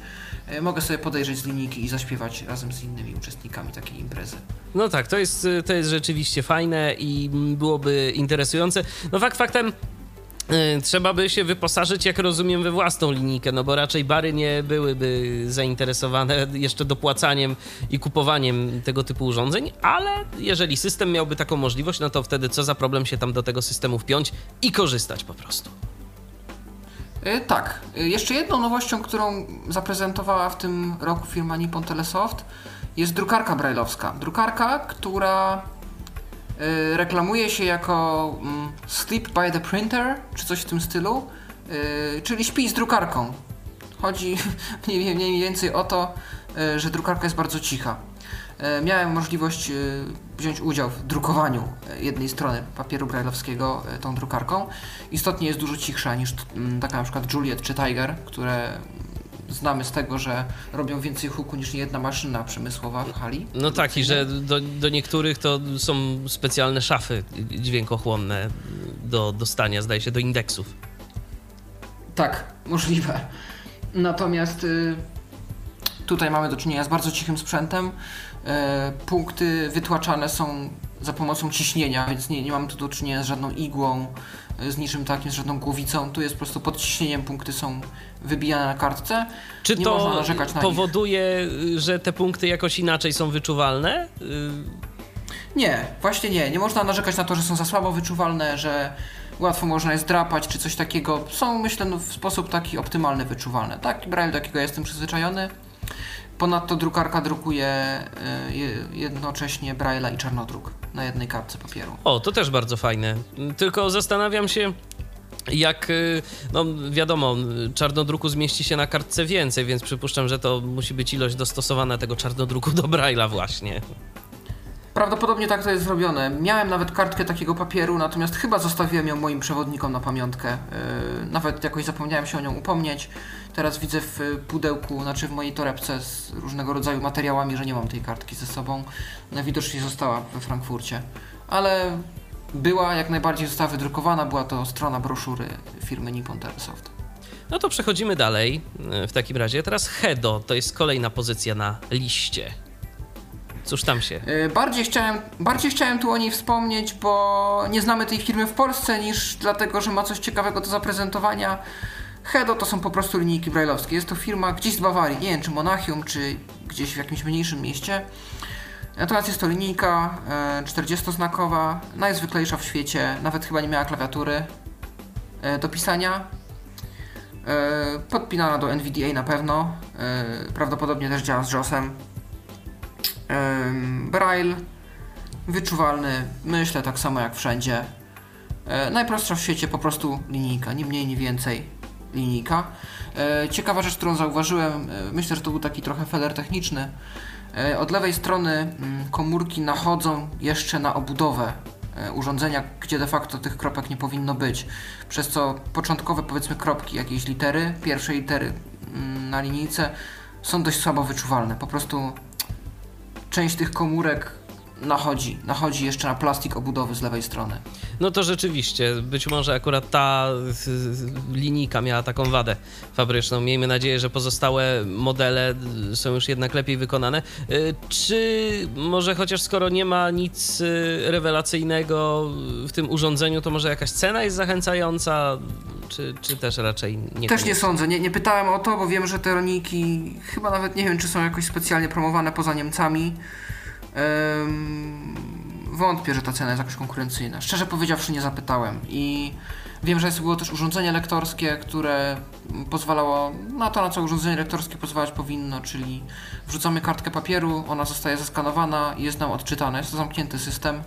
e, mogę sobie podejrzeć z linijki i zaśpiewać razem z innymi uczestnikami takiej imprezy. No tak, to jest, to jest rzeczywiście fajne i byłoby interesujące. No fakt faktem, trzeba by się wyposażyć, jak rozumiem, we własną linijkę, no bo raczej bary nie byłyby zainteresowane jeszcze dopłacaniem i kupowaniem tego typu urządzeń, ale jeżeli system miałby taką możliwość, no to wtedy co za problem się tam do tego systemu wpiąć i korzystać po prostu. Y, tak. Y, jeszcze jedną nowością, którą zaprezentowała w tym roku firma Nippon Telesoft jest drukarka brailleowska. Drukarka, która Y, reklamuje się jako mm, Sleep by the Printer, czy coś w tym stylu, y, czyli śpi z drukarką. Chodzi mniej więcej o to, y, że drukarka jest bardzo cicha. Miałem możliwość wziąć udział w drukowaniu jednej strony papieru brajlowskiego tą drukarką. Istotnie jest dużo cichsza niż mm, taka na przykład Juliet czy Tiger, które znamy z tego, że robią więcej huku niż jedna maszyna przemysłowa w hali. No tak, i że do, do niektórych to są specjalne szafy dźwiękochłonne do dostania, zdaje się, do indeksów. Tak, możliwe. Natomiast y, tutaj mamy do czynienia z bardzo cichym sprzętem. Y, punkty wytłaczane są za pomocą ciśnienia, więc nie, nie mamy tu do czynienia z żadną igłą, z niczym takim, z żadną głowicą. Tu jest po prostu pod ciśnieniem punkty są wybijane na kartce. Czy nie to powoduje, że te punkty jakoś inaczej są wyczuwalne? Nie, właśnie nie. Nie można narzekać na to, że są za słabo wyczuwalne, że łatwo można je zdrapać czy coś takiego. Są, myślę, no, w sposób taki optymalny wyczuwalne. Tak, braille, do jakiego jestem przyzwyczajony. Ponadto drukarka drukuje y, jednocześnie braille'a i czarnodruk na jednej kartce papieru. O, to też bardzo fajne. Tylko zastanawiam się, jak, y, no wiadomo, czarnodruku zmieści się na kartce więcej, więc przypuszczam, że to musi być ilość dostosowana tego czarnodruku do Braille'a właśnie. Prawdopodobnie tak to jest zrobione. Miałem nawet kartkę takiego papieru, natomiast chyba zostawiłem ją moim przewodnikom na pamiątkę. Yy, nawet jakoś zapomniałem się o nią upomnieć. Teraz widzę w pudełku, znaczy w mojej torebce z różnego rodzaju materiałami, że nie mam tej kartki ze sobą. Najwidoczniej została we Frankfurcie. Ale była, jak najbardziej została wydrukowana, była to strona broszury firmy Nippon Telesoft. No to przechodzimy dalej e, w takim razie. Teraz Hedo to jest kolejna pozycja na liście. Cóż tam się? E, bardziej chciałem, bardziej chciałem tu o niej wspomnieć, bo nie znamy tej firmy w Polsce, niż dlatego, że ma coś ciekawego do zaprezentowania. Hedo to są po prostu linijki brajlowskie. Jest to firma gdzieś z Bawarii, nie wiem czy Monachium, czy gdzieś w jakimś mniejszym mieście. Natomiast jest to linijka 40-znakowa, e, najzwyklejsza w świecie, nawet chyba nie miała klawiatury e, do pisania. Podpinana do NVDA na pewno, prawdopodobnie też działa z JOSem. Braille, wyczuwalny, myślę tak samo jak wszędzie. Najprostsza w świecie po prostu linijka, ni mniej, ni więcej linijka. Ciekawa rzecz, którą zauważyłem, myślę, że to był taki trochę feller techniczny, E, od lewej strony mm, komórki nachodzą jeszcze na obudowę e, urządzenia, gdzie de facto tych kropek nie powinno być. Przez co początkowe powiedzmy kropki, jakieś litery, pierwsze litery mm, na linijce są dość słabo wyczuwalne. Po prostu część tych komórek nachodzi, nachodzi jeszcze na plastik obudowy z lewej strony. No to rzeczywiście, być może akurat ta linijka miała taką wadę fabryczną. Miejmy nadzieję, że pozostałe modele są już jednak lepiej wykonane. Y, czy może chociaż skoro nie ma nic y, rewelacyjnego w tym urządzeniu, to może jakaś cena jest zachęcająca? Czy, czy też raczej nie? Też nie sądzę. Nie, nie pytałem o to, bo wiem, że te roniki chyba nawet nie wiem, czy są jakoś specjalnie promowane poza Niemcami. Wątpię, że ta cena jest jakoś konkurencyjna. Szczerze powiedziawszy, nie zapytałem. I wiem, że było też urządzenie lektorskie, które pozwalało na to, na co urządzenie lektorskie pozwalać powinno, czyli wrzucamy kartkę papieru, ona zostaje zeskanowana i jest nam odczytana. Jest to zamknięty system,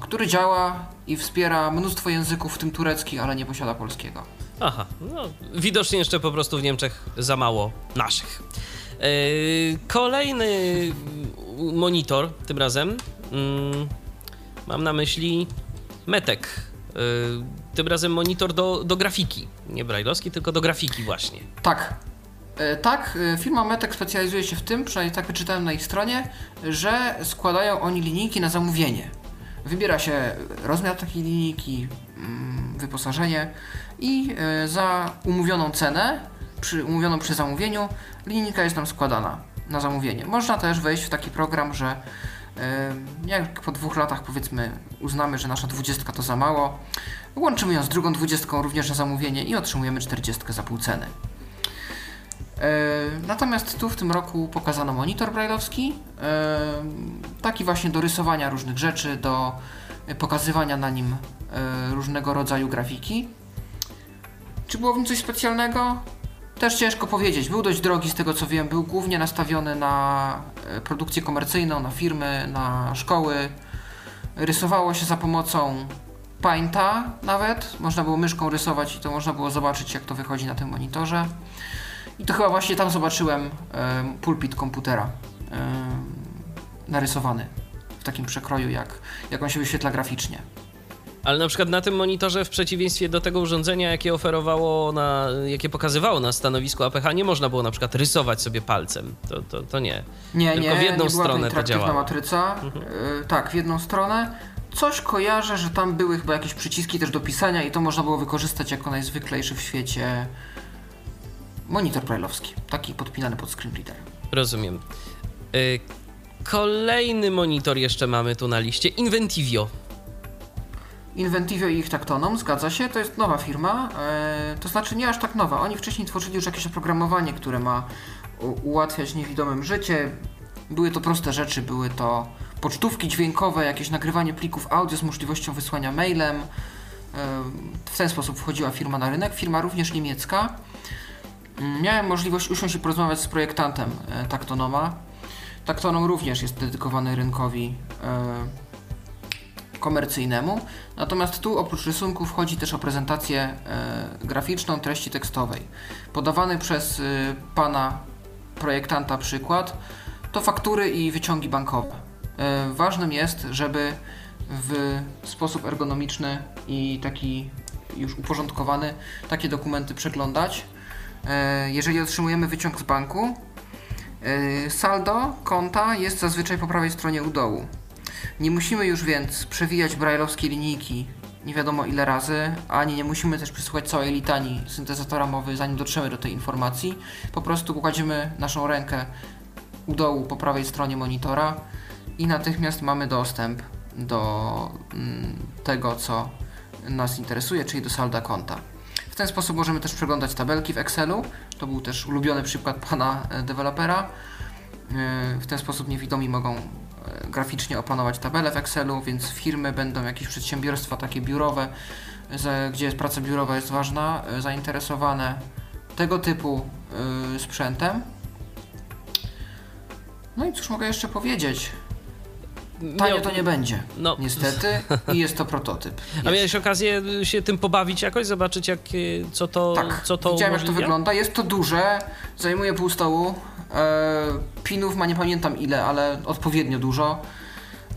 który działa i wspiera mnóstwo języków, w tym turecki, ale nie posiada polskiego. Aha, no widocznie jeszcze po prostu w Niemczech za mało naszych. Yy, kolejny monitor, tym razem mm, mam na myśli Metek. Yy, tym razem monitor do, do grafiki. Nie brajlowski, tylko do grafiki właśnie. Tak. E, tak, firma Metek specjalizuje się w tym, przynajmniej tak wyczytałem na ich stronie, że składają oni linijki na zamówienie. Wybiera się rozmiar takiej linijki, mm, wyposażenie i za umówioną cenę przy, umówioną przy zamówieniu, linijka jest nam składana na zamówienie. Można też wejść w taki program, że jak po dwóch latach powiedzmy uznamy, że nasza dwudziestka to za mało, łączymy ją z drugą dwudziestką również na zamówienie i otrzymujemy czterdziestkę za pół ceny. Natomiast tu w tym roku pokazano monitor brajlowski, taki właśnie do rysowania różnych rzeczy, do pokazywania na nim e, różnego rodzaju grafiki. Czy było w nim coś specjalnego? Też ciężko powiedzieć. Był dość drogi z tego co wiem. Był głównie nastawiony na e, produkcję komercyjną, na firmy, na szkoły. Rysowało się za pomocą Painta nawet. Można było myszką rysować i to można było zobaczyć jak to wychodzi na tym monitorze. I to chyba właśnie tam zobaczyłem pulpit komputera narysowany w takim przekroju, jak, jak on się wyświetla graficznie. Ale na przykład na tym monitorze, w przeciwieństwie do tego urządzenia, jakie oferowało, na, jakie pokazywało na stanowisku APH, nie można było na przykład rysować sobie palcem. To, to, to nie. Nie, Tylko nie, w jedną nie stronę to działa. matryca. Mhm. Yy, tak, w jedną stronę. Coś kojarzę, że tam były chyba jakieś przyciski też do pisania i to można było wykorzystać jako najzwyklejszy w świecie monitor brailleowski. Taki podpinany pod screen reader. Rozumiem. Yy, kolejny monitor jeszcze mamy tu na liście. Inventivio. Inventivio i ich taktonom, zgadza się, to jest nowa firma, e, to znaczy nie aż tak nowa. Oni wcześniej tworzyli już jakieś oprogramowanie, które ma ułatwiać niewidomym życie. Były to proste rzeczy, były to pocztówki dźwiękowe, jakieś nagrywanie plików audio z możliwością wysłania mailem. E, w ten sposób wchodziła firma na rynek, firma również niemiecka. Mm, miałem możliwość usiąść i porozmawiać z projektantem e, Taktonoma. Taktonom również jest dedykowany rynkowi komercyjnemu. Natomiast tu oprócz rysunków wchodzi też o prezentację e, graficzną treści tekstowej. Podawany przez e, pana projektanta przykład to faktury i wyciągi bankowe. E, ważnym jest, żeby w sposób ergonomiczny i taki już uporządkowany takie dokumenty przeglądać. Jeżeli otrzymujemy wyciąg z banku, saldo konta jest zazwyczaj po prawej stronie u dołu. Nie musimy już więc przewijać brajlowskiej linijki nie wiadomo ile razy, ani nie musimy też przysłuchać całej litanii syntezatora mowy, zanim dotrzemy do tej informacji. Po prostu kładziemy naszą rękę u dołu po prawej stronie monitora i natychmiast mamy dostęp do mm, tego, co nas interesuje, czyli do salda konta. W ten sposób możemy też przeglądać tabelki w Excelu. To był też ulubiony przykład pana e, dewelopera. E, w ten sposób niewidomi mogą graficznie opanować tabelę w Excelu, więc firmy będą jakieś przedsiębiorstwa takie biurowe, gdzie praca biurowa jest ważna, e, zainteresowane tego typu e, sprzętem. No i cóż mogę jeszcze powiedzieć? Tanie to nie będzie. No. Niestety. I jest to prototyp. A miałeś okazję się tym pobawić jakoś? Zobaczyć jak, co to Tak, co to widziałem umożliwia? jak to wygląda. Jest to duże, zajmuje pół stołu. E, pinów ma nie pamiętam ile, ale odpowiednio dużo.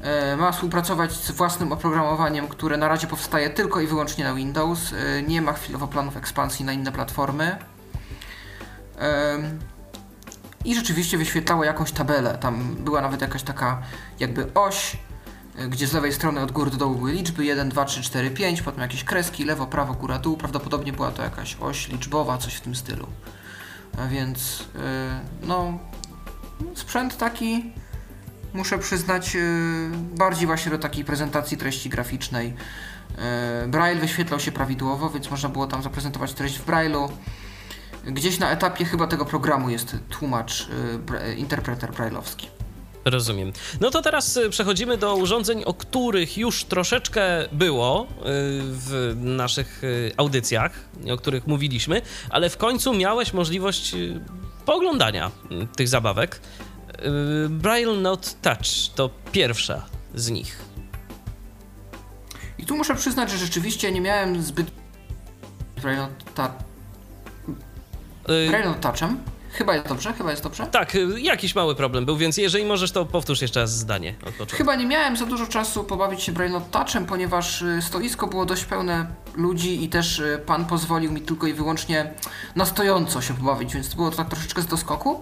E, ma współpracować z własnym oprogramowaniem, które na razie powstaje tylko i wyłącznie na Windows. E, nie ma chwilowo planów ekspansji na inne platformy. I rzeczywiście wyświetlało jakąś tabelę. Tam była nawet jakaś taka jakby oś, gdzie z lewej strony od góry do dołu były liczby 1, 2, 3, 4, 5, potem jakieś kreski, lewo, prawo, góra, dół. Prawdopodobnie była to jakaś oś liczbowa, coś w tym stylu. A więc, no, sprzęt taki muszę przyznać, y, bardziej właśnie do takiej prezentacji treści graficznej. Y, Braille wyświetlał się prawidłowo, więc można było tam zaprezentować treść w Braille'u. Gdzieś na etapie chyba tego programu jest tłumacz, y, interpreter brailleowski. Rozumiem. No to teraz przechodzimy do urządzeń, o których już troszeczkę było w naszych audycjach, o których mówiliśmy, ale w końcu miałeś możliwość pooglądania tych zabawek. Y, Braille Note Touch to pierwsza z nich. I tu muszę przyznać, że rzeczywiście nie miałem zbyt Braille Note. Y, Braille Note Touchem. Chyba jest dobrze, chyba jest dobrze. Tak, y, jakiś mały problem był, więc jeżeli możesz, to powtórz jeszcze raz zdanie Chyba nie miałem za dużo czasu pobawić się Braille Note Touchem, ponieważ stoisko było dość pełne ludzi i też pan pozwolił mi tylko i wyłącznie na stojąco się pobawić, więc było to tak troszeczkę z doskoku.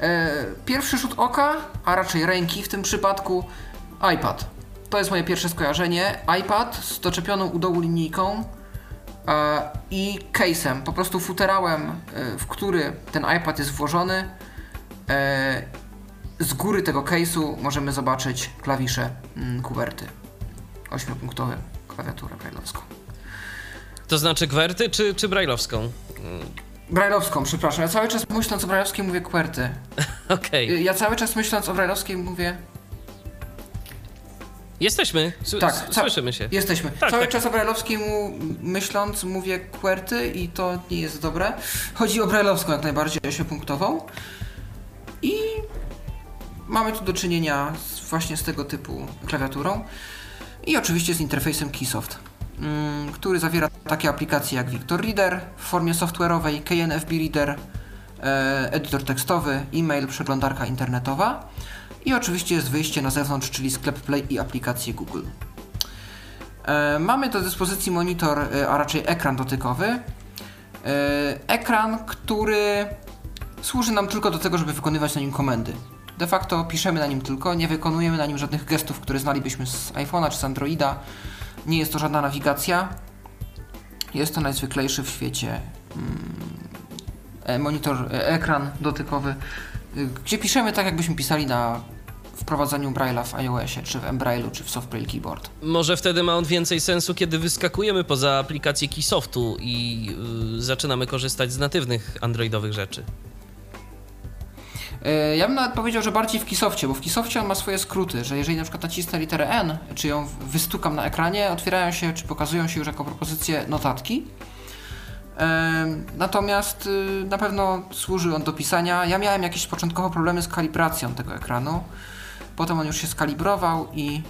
E, pierwszy rzut oka, a raczej ręki w tym przypadku, iPad. To jest moje pierwsze skojarzenie. iPad z doczepioną u dołu linijką i case'em, po prostu futerałem, e, w który ten iPad jest włożony. Z góry tego case'u możemy zobaczyć klawisze mm, kuwerty. 8-punktowe klawiaturę brailleowską. To znaczy kwerty czy, czy brailleowską? Brajlowską, przepraszam. Ja cały czas myśląc o Brajlowskiej mówię kwerty. Okej. Okay. Ja cały czas myśląc o Brajlowskiej mówię... Jesteśmy, S tak, słyszymy się. Jesteśmy. Tak, cały tak. czas o Brajlowskiej mu myśląc mówię kwerty i to nie jest dobre. Chodzi o Brajlowską jak najbardziej, osiopunktową. I mamy tu do czynienia z, właśnie z tego typu klawiaturą. I oczywiście z interfejsem Keysoft. Mm, który zawiera takie aplikacje jak Victor Reader w formie software'owej, KNFB Reader, e, edytor tekstowy, e-mail, przeglądarka internetowa i oczywiście jest wyjście na zewnątrz, czyli sklep Play i aplikacje Google. E, mamy do dyspozycji monitor, e, a raczej ekran dotykowy. Ekran, który służy nam tylko do tego, żeby wykonywać na nim komendy. De facto piszemy na nim tylko, nie wykonujemy na nim żadnych gestów, które znalibyśmy z iPhone'a czy z Androida. Nie jest to żadna nawigacja. Jest to najzwyklejszy w świecie mm, e, monitor, e, ekran dotykowy, y, gdzie piszemy tak, jakbyśmy pisali na wprowadzaniu Braille'a w iOSie, czy w Embraille'u, czy w SoftBraille Keyboard. Może wtedy ma on więcej sensu, kiedy wyskakujemy poza aplikację Keysoftu i yy, zaczynamy korzystać z natywnych androidowych rzeczy. E, ja bym nawet powiedział, że bardziej w Kisofcie, bo w Kisofcie on ma swoje skróty, że jeżeli na przykład nacisnę literę N, czy ją wystukam na ekranie, otwierają się, czy pokazują się już jako propozycje notatki. E, natomiast y, na pewno służy on do pisania. Ja miałem jakieś początkowo problemy z kalibracją tego ekranu. Potem on już się skalibrował i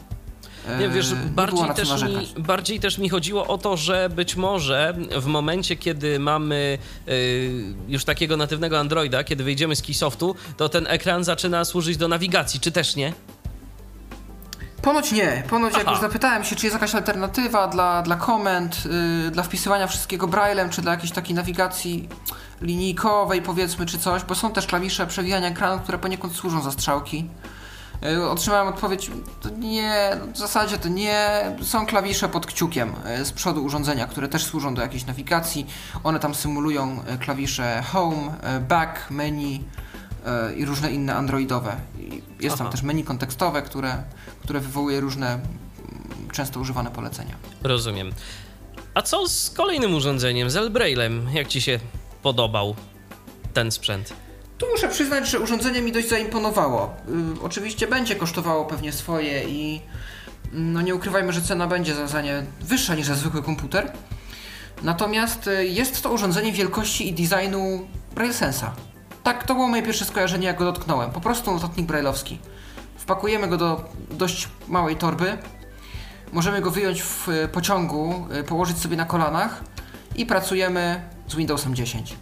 nie, wiesz, eee, bardziej, też mi, bardziej też mi chodziło o to, że być może w momencie, kiedy mamy yy, już takiego natywnego Androida, kiedy wyjdziemy z Keysoftu, to ten ekran zaczyna służyć do nawigacji, czy też nie? Ponoć nie. Ponoć Aha. jak już zapytałem się, czy jest jakaś alternatywa dla, dla komend, yy, dla wpisywania wszystkiego braillem, czy dla jakiejś takiej nawigacji linijkowej powiedzmy, czy coś, bo są też klawisze przewijania ekranu, które poniekąd służą za strzałki. E, otrzymałem odpowiedź, to nie, w zasadzie to nie. Są klawisze pod kciukiem e, z przodu urządzenia, które też służą do jakiejś nawigacji. One tam symulują e, klawisze Home, Back, Menu i różne inne androidowe. Jest Aha. tam też menu kontekstowe, które, które wywołuje różne często używane polecenia. Rozumiem. A co z kolejnym urządzeniem, z Elbrailem? Jak Ci się podobał ten sprzęt? Tu muszę przyznać, że urządzenie mi dość zaimponowało. Yy, oczywiście będzie kosztowało pewnie swoje i mm, no nie ukrywajmy, że cena będzie za, za nie wyższa niż za zwykły komputer. Natomiast y, jest to urządzenie wielkości i designu BrailleSense'a. Tak, to było moje pierwsze skojarzenie, jak go dotknąłem. Po prostu notatnik brailleowski. Wpakujemy go do dość małej torby. Możemy go wyjąć w y, pociągu, y, położyć sobie na kolanach i pracujemy z Windowsem 10.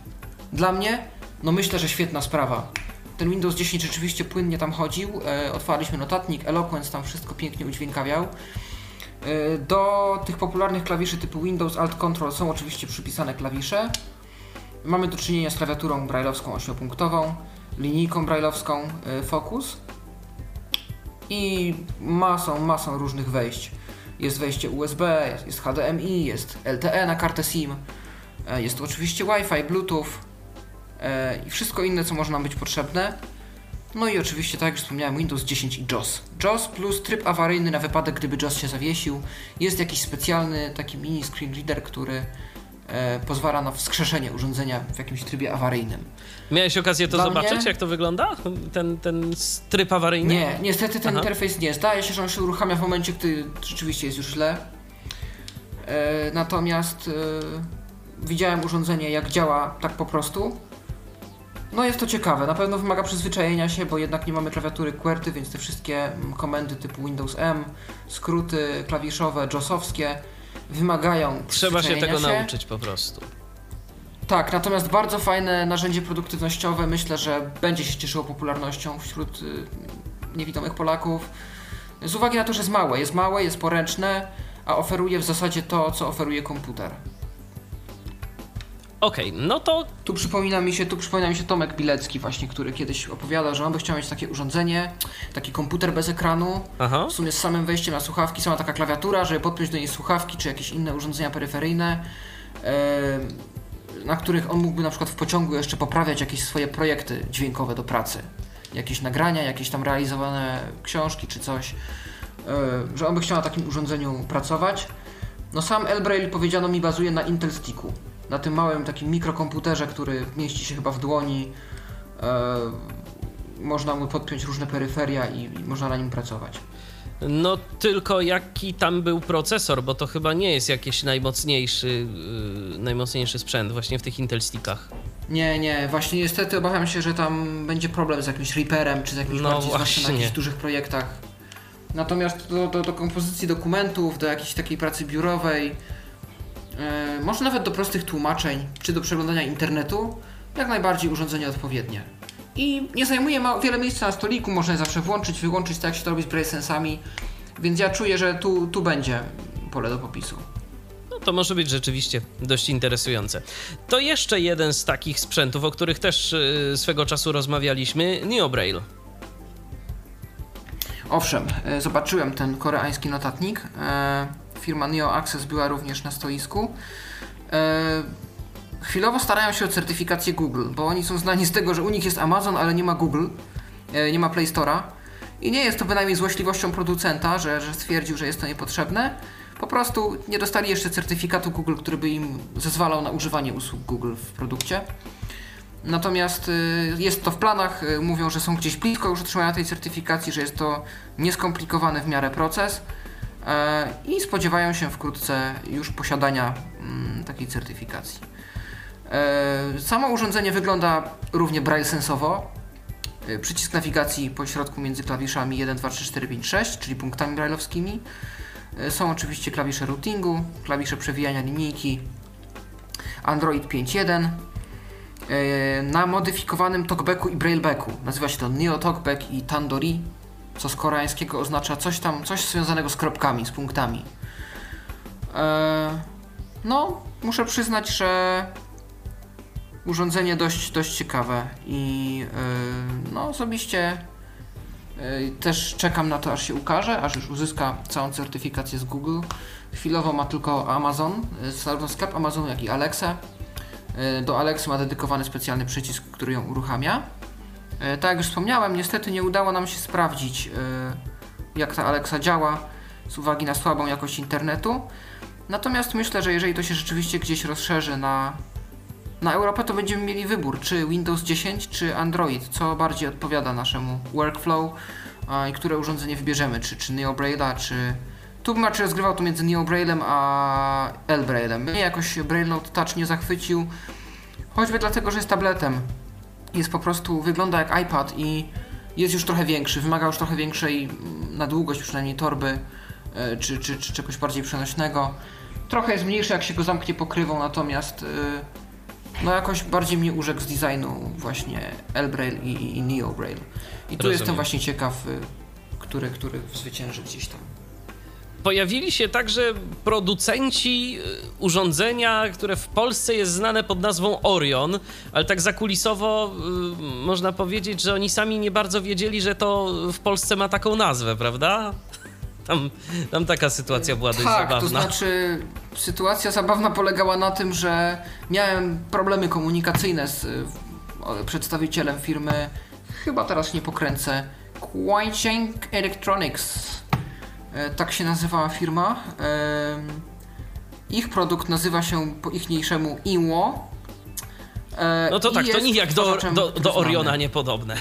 Dla mnie no myślę, że świetna sprawa. ten Windows 10 rzeczywiście płynnie tam chodził. E, otwarliśmy notatnik, Eloquence tam wszystko pięknie udźwiękawiał. E, do tych popularnych klawiszy typu Windows Alt Control są oczywiście przypisane klawisze. Mamy do czynienia z klawiaturą brailleowską ośmiopunktową, linijką brailleowską e, Focus i masą, masą różnych wejść. Jest wejście USB, jest, HDMI, jest LTE na kartę SIM, e, jest oczywiście Wi-Fi, Bluetooth i wszystko inne, co może nam być potrzebne. No i oczywiście, tak jak już wspomniałem, Windows 10 i JOS. JOS plus tryb awaryjny na wypadek, gdyby JOS się zawiesił. Jest jakiś specjalny taki mini screen reader, który e, pozwala na wskrzeszenie urządzenia w jakimś trybie awaryjnym. Miałeś okazję to Dla zobaczyć, mnie- jak to wygląda? Ten, ten tryb awaryjny? Nie, niestety ten Aha. interfejs nie. Zdaje się, że on się uruchamia w momencie, gdy rzeczywiście jest już źle. E, natomiast e, widziałem urządzenie, jak działa tak po prostu. No jest to ciekawe, na pewno wymaga przyzwyczajenia się, bo jednak nie mamy klawiatury QWERTY, więc te wszystkie mm, komendy typu Windows M, skróty klawiszowe, JOSowskie wymagają Trzeba się tego przyzwyczajenia nauczyć po prostu. Tak, natomiast bardzo fajne narzędzie produktywnościowe, myślę, że będzie się cieszyło popularnością wśród y, niewidomych Polaków. Z uwagi na to, że jest małe, jest małe, jest poręczne, a oferuje w zasadzie to, co oferuje komputer. Okej, no to Tu przypomina mi się, tu przypomina mi się Tomek Bilecki właśnie, który kiedyś opowiadał, że on by chciał mieć takie urządzenie, taki komputer bez ekranu, aha. w sumie z samym wejściem na słuchawki, sama taka klawiatura, żeby podpiąć do niej słuchawki czy jakieś inne urządzenia peryferyjne, em, na których on mógłby na przykład w pociągu jeszcze poprawiać jakieś swoje projekty dźwiękowe do pracy. Jakieś nagrania, jakieś tam realizowane książki czy coś, e, że on by chciał na takim urządzeniu pracować. No sam Elbrail powiedziano mi bazuje na Intel Sticku, na tym małym takim mikrokomputerze, który mieści się chyba w dłoni. E, można mu podpiąć różne peryferia i, i można na nim pracować. No tylko jaki tam był procesor, bo to chyba nie jest jakiś najmocniejszy, yy, najmocniejszy sprzęt właśnie w tych Intel Stickach. Nie, nie, właśnie niestety obawiam się, że tam będzie problem z jakimś Reaperem, czy z jakimś No bardziej, zwłaszcza na właśnie. jakichś dużych projektach. Natomiast do, do, do kompozycji dokumentów, do jakiejś takiej pracy biurowej, może nawet do prostych tłumaczeń, czy do przeglądania internetu, jak najbardziej urządzenie odpowiednie. I nie zajmuje ma wiele miejsca na stoliku, można je zawsze włączyć, wyłączyć, tak jak się to robi z BraceSensami, więc ja czuję, że tu, tu będzie pole do popisu. No to może być rzeczywiście dość interesujące. To jeszcze jeden z takich sprzętów, o których też yy, swego czasu rozmawialiśmy, NeoBraille. Owszem, e, zobaczyłem ten koreański notatnik. E, Firma Neo Access była również na stoisku. E, Chwilowo starają się o certyfikację Google, bo oni są znani z tego, że u nich jest Amazon, ale nie ma Google, e, nie ma Play Store'a. I nie jest to bynajmniej złośliwością producenta, że, że stwierdził, że jest to niepotrzebne. Po prostu nie dostali jeszcze certyfikatu Google, który by im zezwalał na używanie usług Google w produkcie. Natomiast y, jest to w planach, mówią, że są gdzieś blisko już otrzymania tej certyfikacji, że jest to nieskomplikowany w miarę proces e, i spodziewają się wkrótce już posiadania mm, takiej certyfikacji. E, Samo urządzenie wygląda równie braille sensowo. E, Przycisk nawigacji po środku między klawiszami 1, 2, 3, 4, 5, 6, czyli punktami brailleowskimi. E, Są oczywiście klawisze routingu, klawisze przewijania linijki, Android 5.1. E, Na modyfikowanym talkbacku i braillebacku. Nazywa się to Neo Talkback i Tandori, co z koreańskiego oznacza coś tam, coś związanego z kropkami, z punktami. E, No, muszę przyznać, że urządzenie dość, dość ciekawe i e, no osobiście e, też czekam na to, aż się ukaże, aż już uzyska całą certyfikację z Google. Chwilowo ma tylko Amazon, zarówno sklep Amazonu, jak i Alexa. Do Alexy ma dedykowany specjalny przycisk, który ją uruchamia. E, Tak jak już wspomniałem, niestety nie udało nam się sprawdzić, e, jak ta Alexa działa z uwagi na słabą jakość internetu. Natomiast myślę, że jeżeli to się rzeczywiście gdzieś rozszerzy na, na Europę, to będziemy mieli wybór, czy Windows 10, czy Android, co bardziej odpowiada naszemu workflow i które urządzenie wybierzemy, czy, czy Neo Braille'a, czy... Tu bym raczej rozgrywał to między Neo Braille'em a L Braille'em. Mnie jakoś Braille Note Touch nie zachwycił, choćby dlatego, że jest tabletem. Jest po prostu, wygląda jak iPad i jest już trochę większy, wymaga już trochę większej mm, na długość przynajmniej torby, e, czy, czy, czy czegoś bardziej przenośnego. Trochę jest mniejszy jak się go zamknie pokrywą, natomiast e, no jakoś bardziej mnie urzekł z designu właśnie L-Braille i, i Neo Braille. I tu Rozumiem. jestem właśnie ciekaw, y, który, który zwycięży gdzieś tam. Pojawili się także producenci y, urządzenia, które w Polsce jest znane pod nazwą Orion, ale tak zakulisowo y, można powiedzieć, że oni sami nie bardzo wiedzieli, że to w Polsce ma taką nazwę, prawda? Tam, tam taka sytuacja była dość tak, zabawna. to znaczy sytuacja zabawna polegała na tym, że miałem problemy komunikacyjne z y, przedstawicielem firmy, chyba teraz nie pokręcę, Quaicheng Electronics. E, Tak się nazywała firma. Em, Ich produkt nazywa się po ichniejszemu IWO. E, No to i tak, to nijak do, do, do znamy. Oriona niepodobne.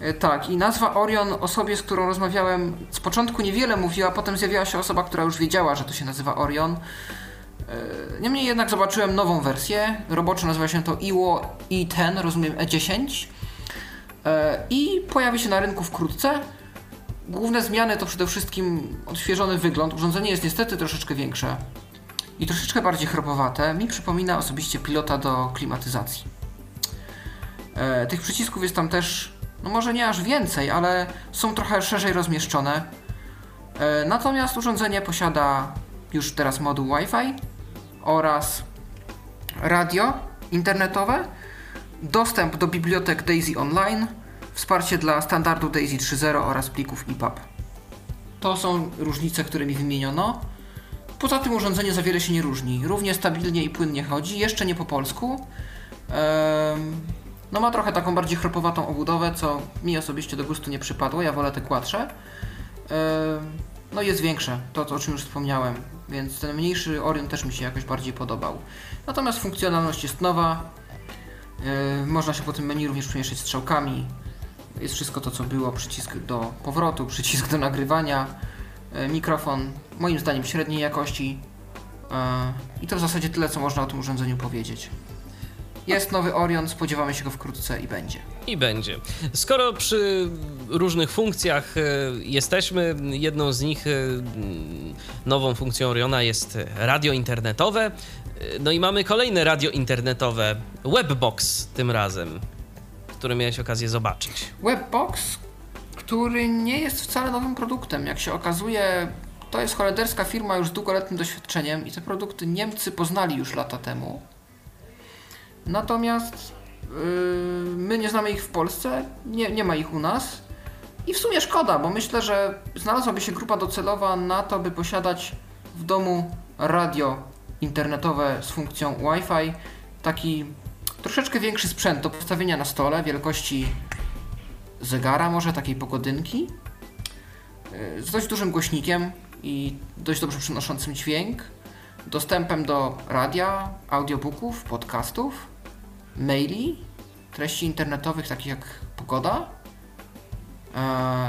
E, Tak, i nazwa Orion osobie, z którą rozmawiałem, z początku niewiele mówiła, potem zjawiła się osoba, która już wiedziała, że to się nazywa Orion. E, Niemniej jednak zobaczyłem nową wersję. Roboczo nazywa się to IWO i10, rozumiem E10. E, I pojawi się na rynku wkrótce. Główne zmiany to przede wszystkim odświeżony wygląd. Urządzenie jest niestety troszeczkę większe i troszeczkę bardziej chropowate. Mi przypomina osobiście pilota do klimatyzacji. E, tych przycisków jest tam też, no może nie aż więcej, ale są trochę szerzej rozmieszczone. E, natomiast urządzenie posiada już teraz moduł Wi-Fi oraz radio internetowe, dostęp do bibliotek Daisy Online, wsparcie dla standardu Daisy 3.0 oraz plików EPUB. To są różnice, które mi wymieniono. Poza tym urządzenie za wiele się nie różni. Równie stabilnie i płynnie chodzi, jeszcze nie po polsku. No ma trochę taką bardziej chropowatą obudowę, co mi osobiście do gustu nie przypadło. Ja wolę te kładsze. No jest większe, to, o czym już wspomniałem, więc ten mniejszy Orion też mi się jakoś bardziej podobał. Natomiast funkcjonalność jest nowa. Można się po tym menu również przemieszczać strzałkami. Jest wszystko to, co było. Przycisk do powrotu, przycisk do nagrywania, e, mikrofon, moim zdaniem średniej jakości. E, I to w zasadzie tyle, co można o tym urządzeniu powiedzieć. Jest nowy Orion, spodziewamy się go wkrótce i będzie. I będzie. Skoro przy różnych funkcjach e, jesteśmy, jedną z nich, nową funkcją Oriona jest radio internetowe. No i mamy kolejne radio internetowe, Webbox tym razem, które miałeś okazję zobaczyć. Webbox, który nie jest wcale nowym produktem. Jak się okazuje, to jest holenderska firma już z długoletnim doświadczeniem i te produkty Niemcy poznali już lata temu. Natomiast yy, my nie znamy ich w Polsce, nie, nie ma ich u nas. I w sumie szkoda, bo myślę, że znalazłaby się grupa docelowa na to, by posiadać w domu radio internetowe z funkcją Wi-Fi. Taki troszeczkę większy sprzęt do postawienia na stole, wielkości zegara, może takiej pogodynki, yy, z dość dużym głośnikiem i dość dobrze przynoszącym dźwięk, dostępem do radia, audiobooków, podcastów, maili, treści internetowych takich jak pogoda. Yy,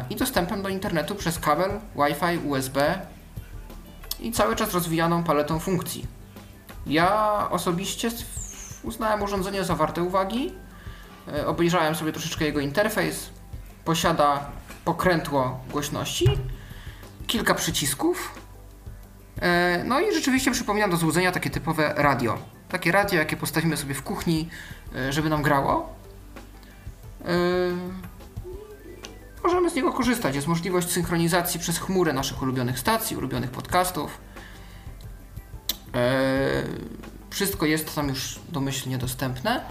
i dostępem do internetu przez kabel, Wi-Fi, USB i cały czas rozwijaną paletą funkcji. Ja osobiście uznałem urządzenie za warte uwagi. E, Obejrzałem sobie troszeczkę jego interfejs. Posiada pokrętło głośności, kilka przycisków. E, No i rzeczywiście przypomina do złudzenia takie typowe radio. Takie radio, jakie postawimy sobie w kuchni, e, żeby nam grało. Możemy z niego korzystać. Jest możliwość synchronizacji przez chmurę naszych ulubionych stacji, ulubionych podcastów. E, Wszystko jest tam już domyślnie dostępne.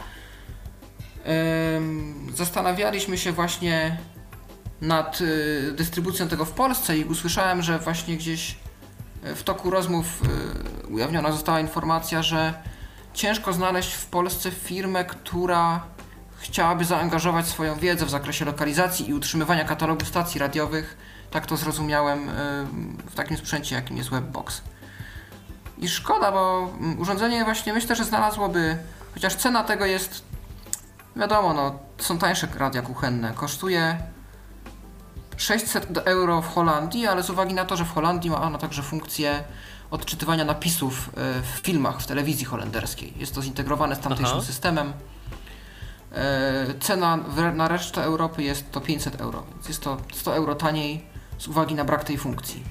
Zastanawialiśmy się właśnie nad y, dystrybucją tego w Polsce i usłyszałem, że właśnie gdzieś y, w toku rozmów y, ujawniona została informacja, że ciężko znaleźć w Polsce firmę, która chciałaby zaangażować swoją wiedzę w zakresie lokalizacji i utrzymywania katalogu stacji radiowych. Tak to zrozumiałem y, w takim sprzęcie, jakim jest Webbox. I szkoda, bo mm, urządzenie właśnie myślę, że znalazłoby, chociaż cena tego jest, wiadomo, no, są tańsze radia kuchenne, kosztuje 600 euro w Holandii, ale z uwagi na to, że w Holandii ma ono także funkcję odczytywania napisów e, w filmach w telewizji holenderskiej. Jest to zintegrowane z tamtejszym Aha. systemem. E, Cena na resztę Europy jest to 500 euro, więc jest to 100 euro taniej z uwagi na brak tej funkcji.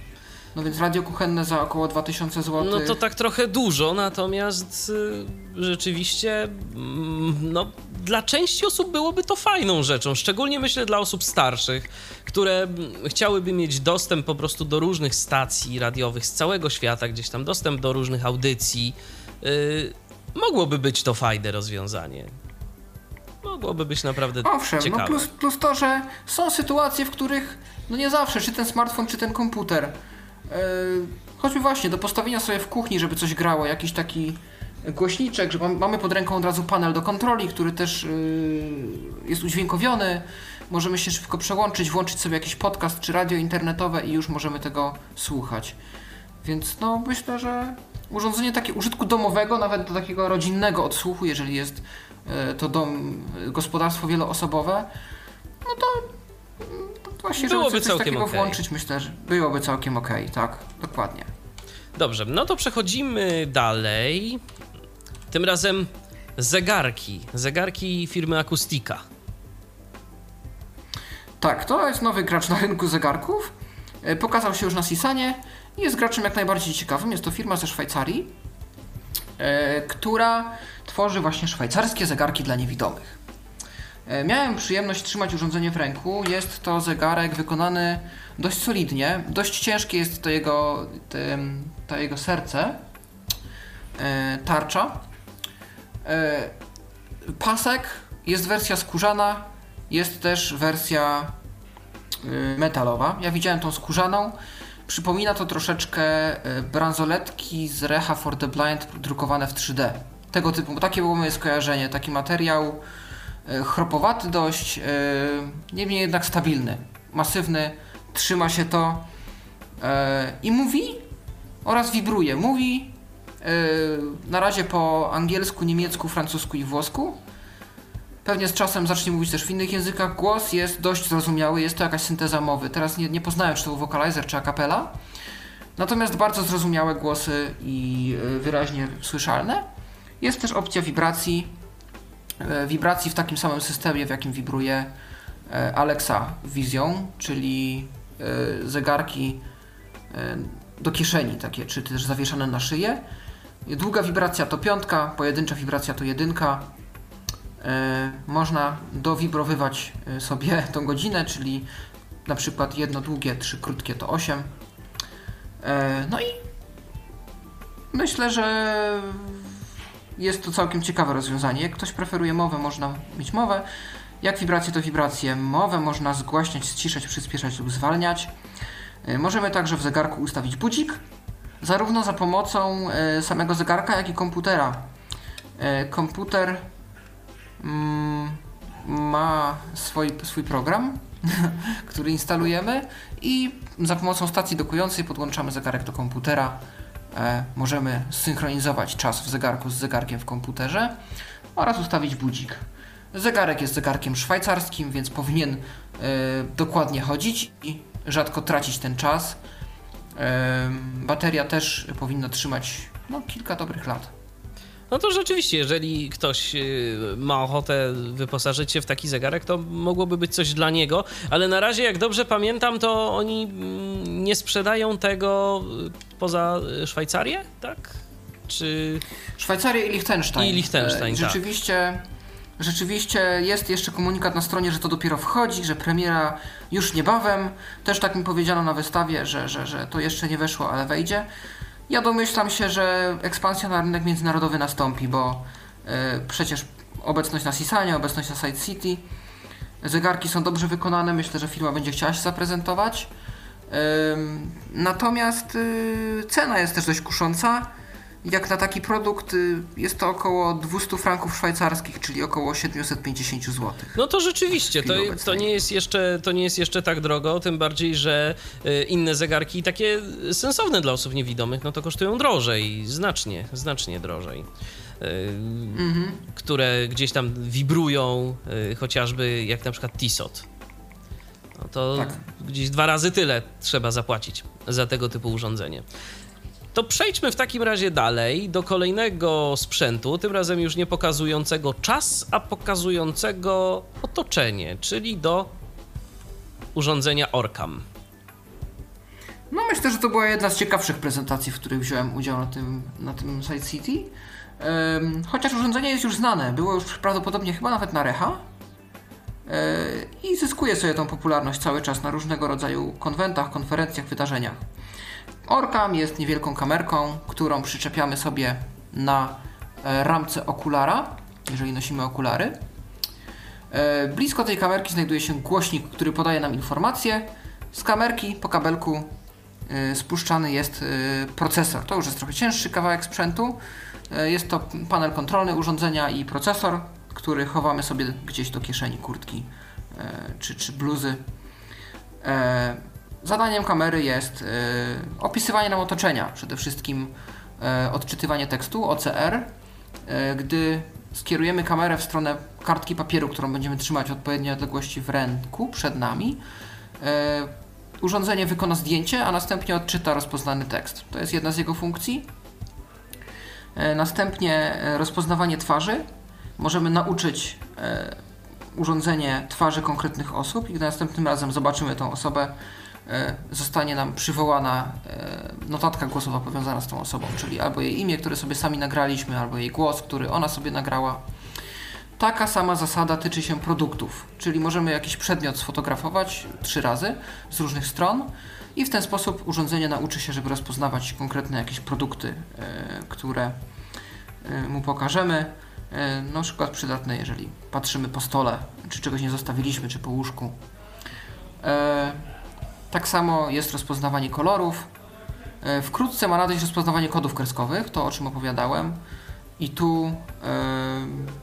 No więc radio kuchenne za około 2000 zł. No to tak trochę dużo, natomiast y, rzeczywiście mm, no, dla części osób byłoby to fajną rzeczą, szczególnie myślę dla osób starszych, które mm, chciałyby mieć dostęp po prostu do różnych stacji radiowych z całego świata, gdzieś tam dostęp do różnych audycji. Y, mogłoby być to fajne rozwiązanie. Mogłoby być naprawdę Owszem, ciekawe. no plus, plus to, że są sytuacje, w których no nie zawsze, czy ten smartfon, czy ten komputer, choćby właśnie do postawienia sobie w kuchni, żeby coś grało, jakiś taki głośniczek, że mam- mamy pod ręką od razu panel do kontroli, który też yy, jest udźwiękowiony, możemy się szybko przełączyć, włączyć sobie jakiś podcast czy radio internetowe i już możemy tego słuchać. Więc no myślę, że urządzenie takie użytku domowego, nawet do takiego rodzinnego odsłuchu, jeżeli jest e, to dom, e, gospodarstwo wieloosobowe, no to, to właśnie, Byłoby żeby coś całkiem takiego okej. włączyć, myślę, że byłoby całkiem okej, tak, dokładnie. Dobrze, no to przechodzimy dalej. Tym razem zegarki. Zegarki firmy Akustika. Tak, to jest nowy gracz na rynku zegarków. E, Pokazał się już na Sisanie i jest graczem jak najbardziej ciekawym. Jest to firma ze Szwajcarii, e, która tworzy właśnie szwajcarskie zegarki dla niewidomych. E, Miałem przyjemność trzymać urządzenie w ręku. Jest to zegarek wykonany dość solidnie. Dość ciężkie jest to jego, to jego serce, e, tarcza. E, Pasek, jest wersja skórzana, jest też wersja y, metalowa. Ja widziałem tą skórzaną. Przypomina to troszeczkę y, bransoletki z Reha for the Blind drukowane w 3D. Tego typu, takie było moje skojarzenie. Taki materiał chropowaty dość, y, niemniej jednak stabilny, masywny, trzyma się to y, i mówi oraz wibruje. Mówi na razie po angielsku, niemiecku, francusku i włosku. Pewnie z czasem zacznie mówić też w innych językach. Głos jest dość zrozumiały, jest to jakaś synteza mowy. Teraz nie, nie poznałem, czy to był wokalizer, czy acapella. Natomiast bardzo zrozumiałe głosy i wyraźnie słyszalne. Jest też opcja wibracji. E, Wibracji w takim samym systemie, w jakim wibruje e, Alexa Vision, czyli e, zegarki do kieszeni, takie, czy też zawieszane na szyję. Długa wibracja to piątka, pojedyncza wibracja to jedynka. Można dowibrowywać sobie tą godzinę, czyli na przykład jedno długie, trzy krótkie to 8. E, no i myślę, że jest to całkiem ciekawe rozwiązanie. Jak ktoś preferuje mowę, można mieć mowę. Jak wibracje to wibracje. Mowę można zgłaśniać, ściszać, przyspieszać lub zwalniać. E, Możemy także w zegarku ustawić budzik, zarówno za pomocą e, samego zegarka, jak i komputera. E, Komputer mm, ma swój, swój program, który instalujemy i za pomocą stacji dokującej podłączamy zegarek do komputera. E, możemy synchronizować czas w zegarku z zegarkiem w komputerze oraz ustawić budzik. Zegarek jest zegarkiem szwajcarskim, więc powinien e, dokładnie chodzić i rzadko tracić ten czas. E, bateria też powinna trzymać no, kilka dobrych lat. No to rzeczywiście, jeżeli ktoś y, ma ochotę wyposażyć się w taki zegarek, to mogłoby być coś dla niego, ale na razie, jak dobrze pamiętam, to oni mm, nie sprzedają tego y, poza y, Szwajcarię, tak? Czy. Szwajcaria i Liechtenstein. I Liechtenstein, E, tak. Rzeczywiście, rzeczywiście jest jeszcze komunikat na stronie, że to dopiero wchodzi, że premiera już niebawem. Też tak mi powiedziano na wystawie, że, że, że to jeszcze nie weszło, ale wejdzie. Ja domyślam się, że ekspansja na rynek międzynarodowy nastąpi, bo e, przecież obecność na Sisanie, obecność na Side City, zegarki są dobrze wykonane, myślę, że firma będzie chciała się zaprezentować. Ym, Natomiast y, cena jest też dość kusząca. Jak na taki produkt y, jest to około 200 franków szwajcarskich, czyli około 750 zł. No to rzeczywiście, to, to, nie jest jeszcze, to nie jest jeszcze tak drogo, tym bardziej, że y, inne zegarki, takie sensowne dla osób niewidomych, no to kosztują drożej, znacznie, znacznie drożej. Y, Mhm. które gdzieś tam wibrują, chociażby jak na przykład Tissot. No to Tak. gdzieś dwa razy tyle trzeba zapłacić za tego typu urządzenie. To przejdźmy w takim razie dalej do kolejnego sprzętu, tym razem już nie pokazującego czas, a pokazującego otoczenie, czyli do urządzenia Orcam. No myślę, że to była jedna z ciekawszych prezentacji, w których wziąłem udział na tym, na tym Side City. Um, chociaż urządzenie jest już znane, było już prawdopodobnie chyba nawet na Recha yy, i zyskuje sobie tą popularność cały czas na różnego rodzaju konwentach, konferencjach, wydarzeniach. Orcam jest niewielką kamerką, którą przyczepiamy sobie na e, ramce okulara, jeżeli nosimy okulary. E, blisko tej kamerki znajduje się głośnik, który podaje nam informacje. Z kamerki po kabelku e, spuszczany jest procesor. To już jest trochę cięższy kawałek sprzętu. Jest to panel kontrolny urządzenia i procesor, który chowamy sobie gdzieś do kieszeni kurtki czy, czy bluzy. Zadaniem kamery jest y, opisywanie nam otoczenia, przede wszystkim y, odczytywanie tekstu, OCR. Y, gdy skierujemy kamerę w stronę kartki papieru, którą będziemy trzymać w odpowiedniej odległości w ręku przed nami, urządzenie wykona zdjęcie, a następnie odczyta rozpoznany tekst. To jest jedna z jego funkcji. Następnie rozpoznawanie twarzy. Możemy nauczyć urządzenie twarzy konkretnych osób i gdy następnym razem zobaczymy tą osobę, zostanie nam przywołana e, notatka głosowa powiązana z tą osobą, czyli albo jej imię, które sobie sami nagraliśmy, albo jej głos, który ona sobie nagrała. Taka sama zasada tyczy się produktów, czyli możemy jakiś przedmiot sfotografować trzy razy z różnych stron i w ten sposób urządzenie nauczy się, żeby rozpoznawać konkretne jakieś produkty, e, które mu pokażemy. Na przykład przydatne, jeżeli patrzymy po stole, czy czegoś nie zostawiliśmy, czy po łóżku. Tak samo jest rozpoznawanie kolorów. E, wkrótce ma nadejść rozpoznawanie kodów kreskowych, to o czym opowiadałem. I tu y,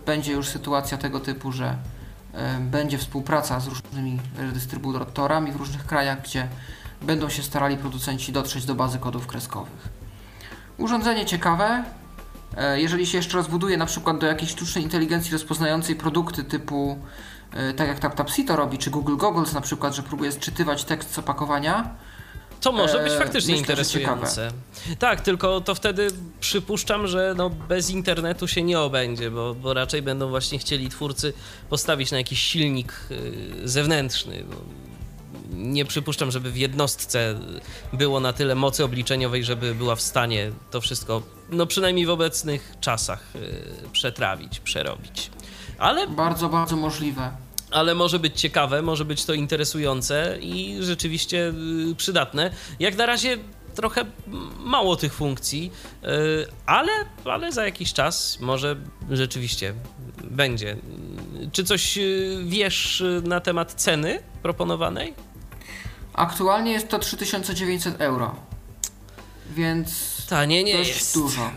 będzie już sytuacja tego typu, że y, będzie współpraca z różnymi dystrybutorami w różnych krajach, gdzie będą się starali producenci dotrzeć do bazy kodów kreskowych. Urządzenie ciekawe. Y, jeżeli się jeszcze rozbuduje na przykład do jakiejś sztucznej inteligencji rozpoznającej produkty typu tak jak TapTapSee to robi, czy Google Goggles na przykład, że próbuje sczytywać tekst z opakowania. To może być e, faktycznie Myślę, interesujące. Tak, tylko to wtedy przypuszczam, że no bez internetu się nie obędzie, bo, bo raczej będą właśnie chcieli twórcy postawić na jakiś silnik y, zewnętrzny. Nie przypuszczam, żeby w jednostce było na tyle mocy obliczeniowej, żeby była w stanie to wszystko, no przynajmniej w obecnych czasach, y, przetrawić, przerobić. Ale... Bardzo, bardzo możliwe. Ale może być ciekawe, może być to interesujące i rzeczywiście y, przydatne. Jak na razie trochę mało tych funkcji, y, ale, ale za jakiś czas może rzeczywiście będzie. Czy coś y, wiesz na temat ceny proponowanej? Aktualnie jest to 3900 euro. Więc Tanie nie dość jest. dużo.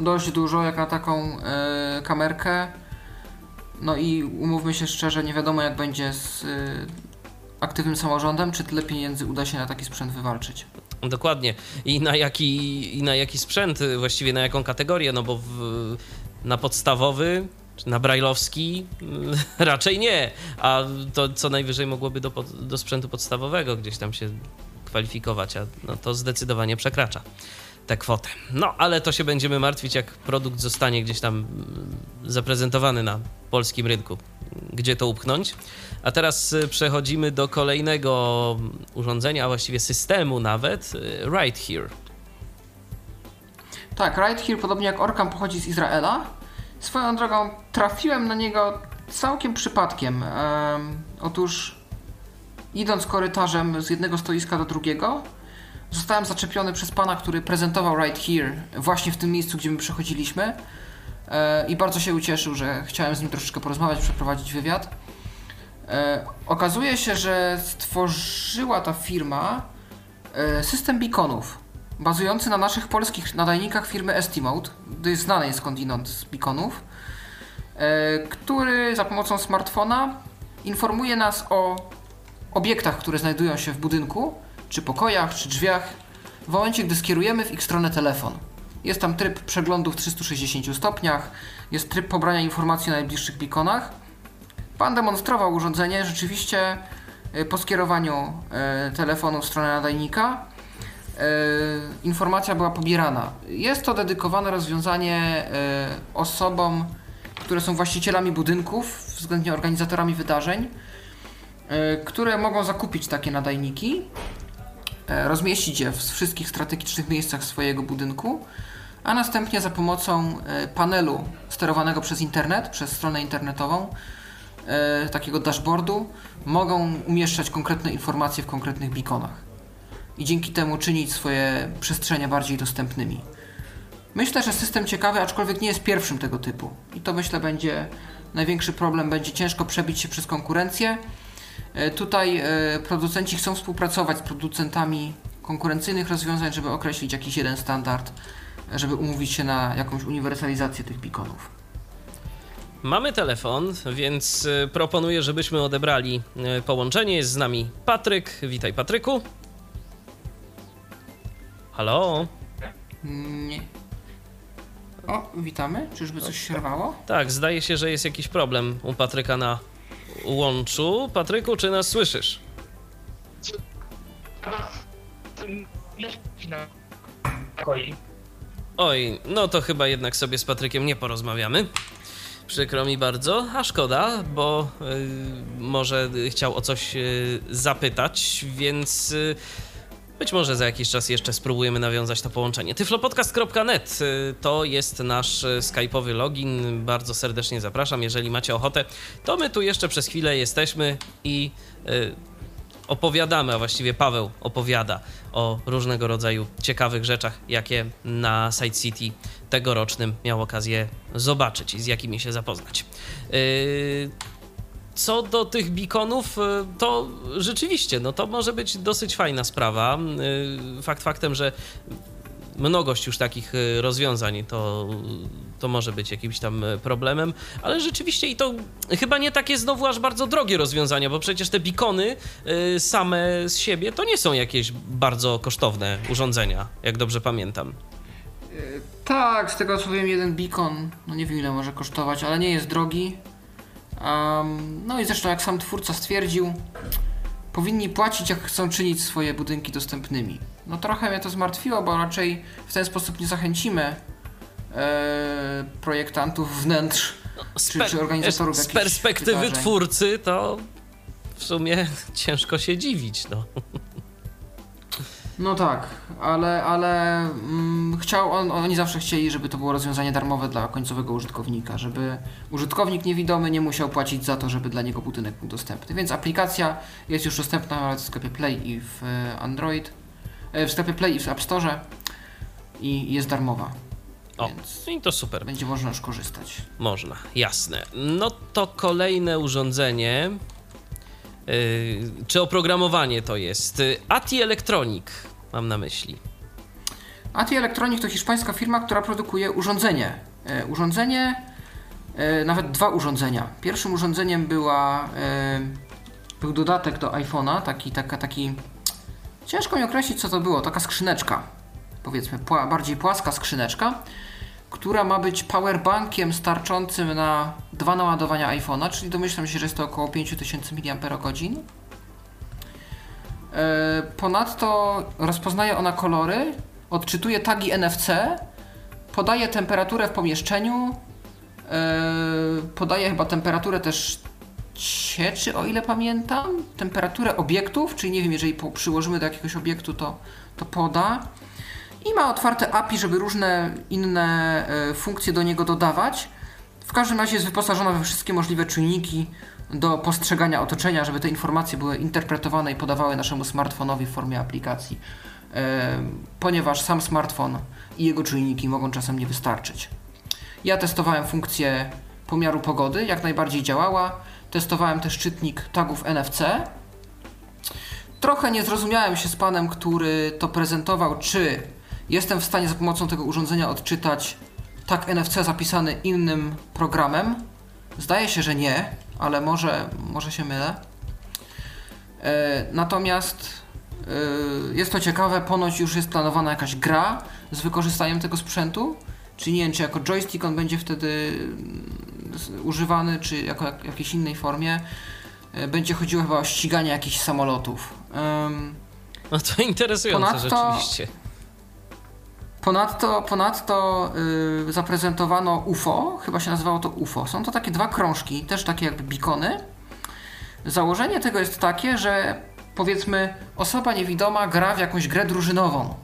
Dość dużo, jak na taką kamerkę. No i umówmy się szczerze, nie wiadomo jak będzie z y, aktywnym samorządem, czy tyle pieniędzy uda się na taki sprzęt wywalczyć. Dokładnie. I na jaki, i na jaki sprzęt, y, właściwie na jaką kategorię, no bo w, na podstawowy na brajlowski raczej nie, a to co najwyżej mogłoby do, do sprzętu podstawowego gdzieś tam się kwalifikować, a no to zdecydowanie przekracza tę kwotę. No, ale to się będziemy martwić, jak produkt zostanie gdzieś tam mm, zaprezentowany na polskim rynku, gdzie to upchnąć. A teraz y, przechodzimy do kolejnego urządzenia, a właściwie systemu nawet, y, Right Here. Tak, Right Here, podobnie jak Orkam, pochodzi z Izraela. Swoją drogą trafiłem na niego całkiem przypadkiem. Um, otóż idąc korytarzem z jednego stoiska do drugiego, Zostałem zaczepiony przez pana, który prezentował Right Here, właśnie w tym miejscu, gdzie my przechodziliśmy. E, I bardzo się ucieszył, że chciałem z nim troszeczkę porozmawiać, przeprowadzić wywiad. E, okazuje się, że stworzyła ta firma e, system beaconów, bazujący na naszych polskich nadajnikach firmy Estimate, znanej skądinąd z beaconów, który za pomocą smartfona informuje nas o obiektach, które znajdują się w budynku czy pokojach, czy drzwiach, w momencie, gdy skierujemy w ich stronę telefon. Jest tam tryb przeglądu w 360 stopniach, jest tryb pobrania informacji o najbliższych beaconach. Pan demonstrował urządzenie, rzeczywiście e, po skierowaniu e, telefonu w stronę nadajnika e, informacja była pobierana. Jest to dedykowane rozwiązanie osobom, które są właścicielami budynków, względnie organizatorami wydarzeń, które mogą zakupić takie nadajniki rozmieścić je w wszystkich strategicznych miejscach swojego budynku, a następnie za pomocą e, panelu sterowanego przez internet, przez stronę internetową, e, takiego dashboardu, mogą umieszczać konkretne informacje w konkretnych beaconach i dzięki temu czynić swoje przestrzenie bardziej dostępnymi. Myślę, że system ciekawy, aczkolwiek nie jest pierwszym tego typu. I to myślę będzie największy problem, będzie ciężko przebić się przez konkurencję. E, tutaj e, producenci chcą współpracować z producentami konkurencyjnych rozwiązań, żeby określić jakiś jeden standard, żeby umówić się na jakąś uniwersalizację tych beaconów. Mamy telefon, więc e, proponuję, żebyśmy odebrali połączenie. Jest z nami Patryk. Witaj, Patryku. Halo? Nie. O, witamy. Czyżby coś się rwało? Tak, zdaje się, że jest jakiś problem u Patryka na łączu. Patryku, czy nas słyszysz? Oj, no to chyba jednak sobie z Patrykiem nie porozmawiamy. Przykro mi bardzo, a szkoda, bo y, może chciał o coś y, zapytać, więc y, być może za jakiś czas jeszcze spróbujemy nawiązać to połączenie. tyflopodcast.net y, to jest nasz y, skype'owy login. Bardzo serdecznie zapraszam. Jeżeli macie ochotę, to my tu jeszcze przez chwilę jesteśmy i y, opowiadamy, a właściwie Paweł opowiada o różnego rodzaju ciekawych rzeczach, jakie na Side City tegorocznym miał okazję zobaczyć i z jakimi się zapoznać. Yy, co do tych beaconów, y, to rzeczywiście, no to może być dosyć fajna sprawa. Y, fakt faktem, że mnogość już takich y, rozwiązań to, to może być jakimś tam problemem, ale rzeczywiście i to chyba nie takie znowu aż bardzo drogie rozwiązania, bo przecież te beacony same z siebie to nie są jakieś bardzo kosztowne urządzenia, jak dobrze pamiętam. Tak, z tego co wiem, jeden beacon, no nie wiem ile może kosztować, ale nie jest drogi. Um, no i zresztą, jak sam twórca stwierdził, powinni płacić, jak chcą czynić swoje budynki dostępnymi. No trochę mnie to zmartwiło, bo raczej w ten sposób nie zachęcimy e, projektantów wnętrz czy, czy organizatorów Z perspektywy wydarzeń. twórcy to w sumie ciężko się dziwić, no. No tak, ale, ale mm, chciał, on, oni zawsze chcieli, żeby to było rozwiązanie darmowe dla końcowego użytkownika, żeby użytkownik niewidomy nie musiał płacić za to, żeby dla niego budynek był dostępny. Więc aplikacja jest już dostępna w sklepie Play i w e, Android, e, w sklepie Play i w App Store i jest darmowa. O, i to super. Będzie można już korzystać. Można, jasne. No to kolejne urządzenie. Yy, czy oprogramowanie to jest? ATI Electronic mam na myśli. ATI Electronic to hiszpańska firma, która produkuje urządzenie. E, urządzenie, e, nawet dwa urządzenia. Pierwszym urządzeniem była, e, był dodatek do iPhone'a, taki, taka, taki, ciężko mi określić co to było, taka skrzyneczka, powiedzmy pła, bardziej płaska skrzyneczka, która ma być powerbankiem starczącym na dwa naładowania iPhone'a, czyli domyślam się, że jest to około 5000 mAh. Ponadto rozpoznaje ona kolory, odczytuje tagi NFC, podaje temperaturę w pomieszczeniu, podaje chyba temperaturę też cieczy, o ile pamiętam, temperaturę obiektów, czyli nie wiem, jeżeli przyłożymy do jakiegoś obiektu, to, to poda. I ma otwarte API, żeby różne inne e, funkcje do niego dodawać. W każdym razie jest wyposażona we wszystkie możliwe czujniki do postrzegania otoczenia, żeby te informacje były interpretowane i podawały naszemu smartfonowi w formie aplikacji, ponieważ sam smartfon i jego czujniki mogą czasem nie wystarczyć. Ja testowałem funkcję pomiaru pogody, jak najbardziej działała. Testowałem też czytnik tagów NFC. Trochę nie zrozumiałem się z panem, który to prezentował, czy jestem w stanie za pomocą tego urządzenia odczytać tag NFC zapisany innym programem. Zdaje się, że nie, ale może, może się mylę. E, natomiast e, jest to ciekawe, ponoć już jest planowana jakaś gra z wykorzystaniem tego sprzętu. Czyli nie wiem, czy jako joystick on będzie wtedy mm, używany, czy jako jak, jakiejś innej formie. E, będzie chodziło chyba o ściganie jakichś samolotów. no to interesujące ponadto, rzeczywiście. Ponadto, ponadto yy, zaprezentowano UFO, chyba się nazywało to UFO. Są to takie dwa krążki, też takie jakby bikony. Założenie tego jest takie, że powiedzmy osoba niewidoma gra w jakąś grę drużynową,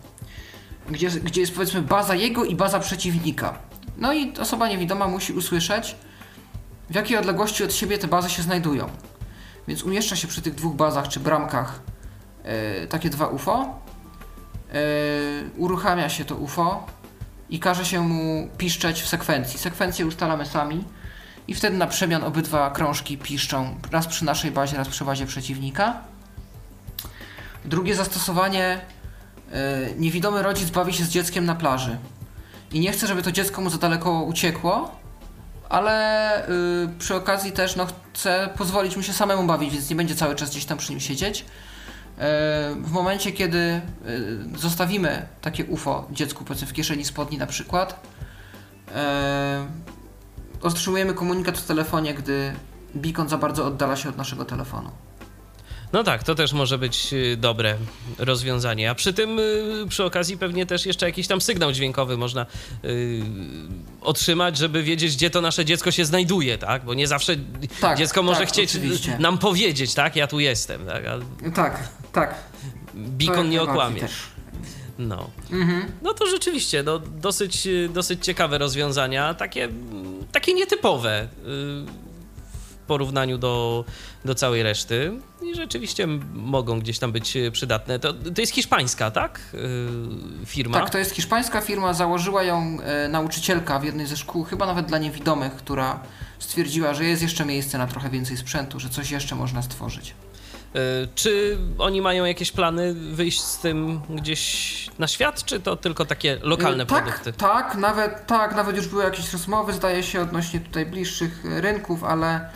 gdzie, gdzie jest powiedzmy baza jego i baza przeciwnika. No i osoba niewidoma musi usłyszeć, w jakiej odległości od siebie te bazy się znajdują. Więc umieszcza się przy tych dwóch bazach czy bramkach yy, takie dwa UFO. Yy, uruchamia się to UFO i każe się mu piszczeć w sekwencji. Sekwencję ustalamy sami i wtedy na przemian obydwa krążki piszczą raz przy naszej bazie, raz przy bazie przeciwnika. Drugie zastosowanie yy, niewidomy rodzic bawi się z dzieckiem na plaży i nie chce, żeby to dziecko mu za daleko uciekło, ale yy, przy okazji też no, chce pozwolić mu się samemu bawić, więc nie będzie cały czas gdzieś tam przy nim siedzieć. Yy, w momencie, kiedy yy, zostawimy takie UFO dziecku powiedzmy w kieszeni spodni na przykład, otrzymujemy komunikat w telefonie, gdy beacon za bardzo oddala się od naszego telefonu. No tak, to też może być dobre rozwiązanie. A przy tym, przy okazji, pewnie też jeszcze jakiś tam sygnał dźwiękowy można yy, otrzymać, żeby wiedzieć, gdzie to nasze dziecko się znajduje, tak? Bo nie zawsze tak, dziecko może tak, chcieć oczywiście. nam powiedzieć, tak? Ja tu jestem, tak? A... Tak, tak. Beacon nie okłamie. No. Mhm. No to rzeczywiście, no, dosyć, dosyć ciekawe rozwiązania, takie, takie nietypowe. Yy porównaniu do, do całej reszty i rzeczywiście mogą gdzieś tam być przydatne. To, to jest hiszpańska, tak? Yy, firma? Tak, to jest hiszpańska firma. Założyła ją e, nauczycielka w jednej ze szkół, chyba nawet dla niewidomych, która stwierdziła, że jest jeszcze miejsce na trochę więcej sprzętu, że coś jeszcze można stworzyć. E, czy oni mają jakieś plany wyjść z tym gdzieś na świat, czy to tylko takie lokalne e, tak, produkty? Tak, nawet, tak, nawet już były jakieś rozmowy, zdaje się, odnośnie tutaj bliższych rynków, ale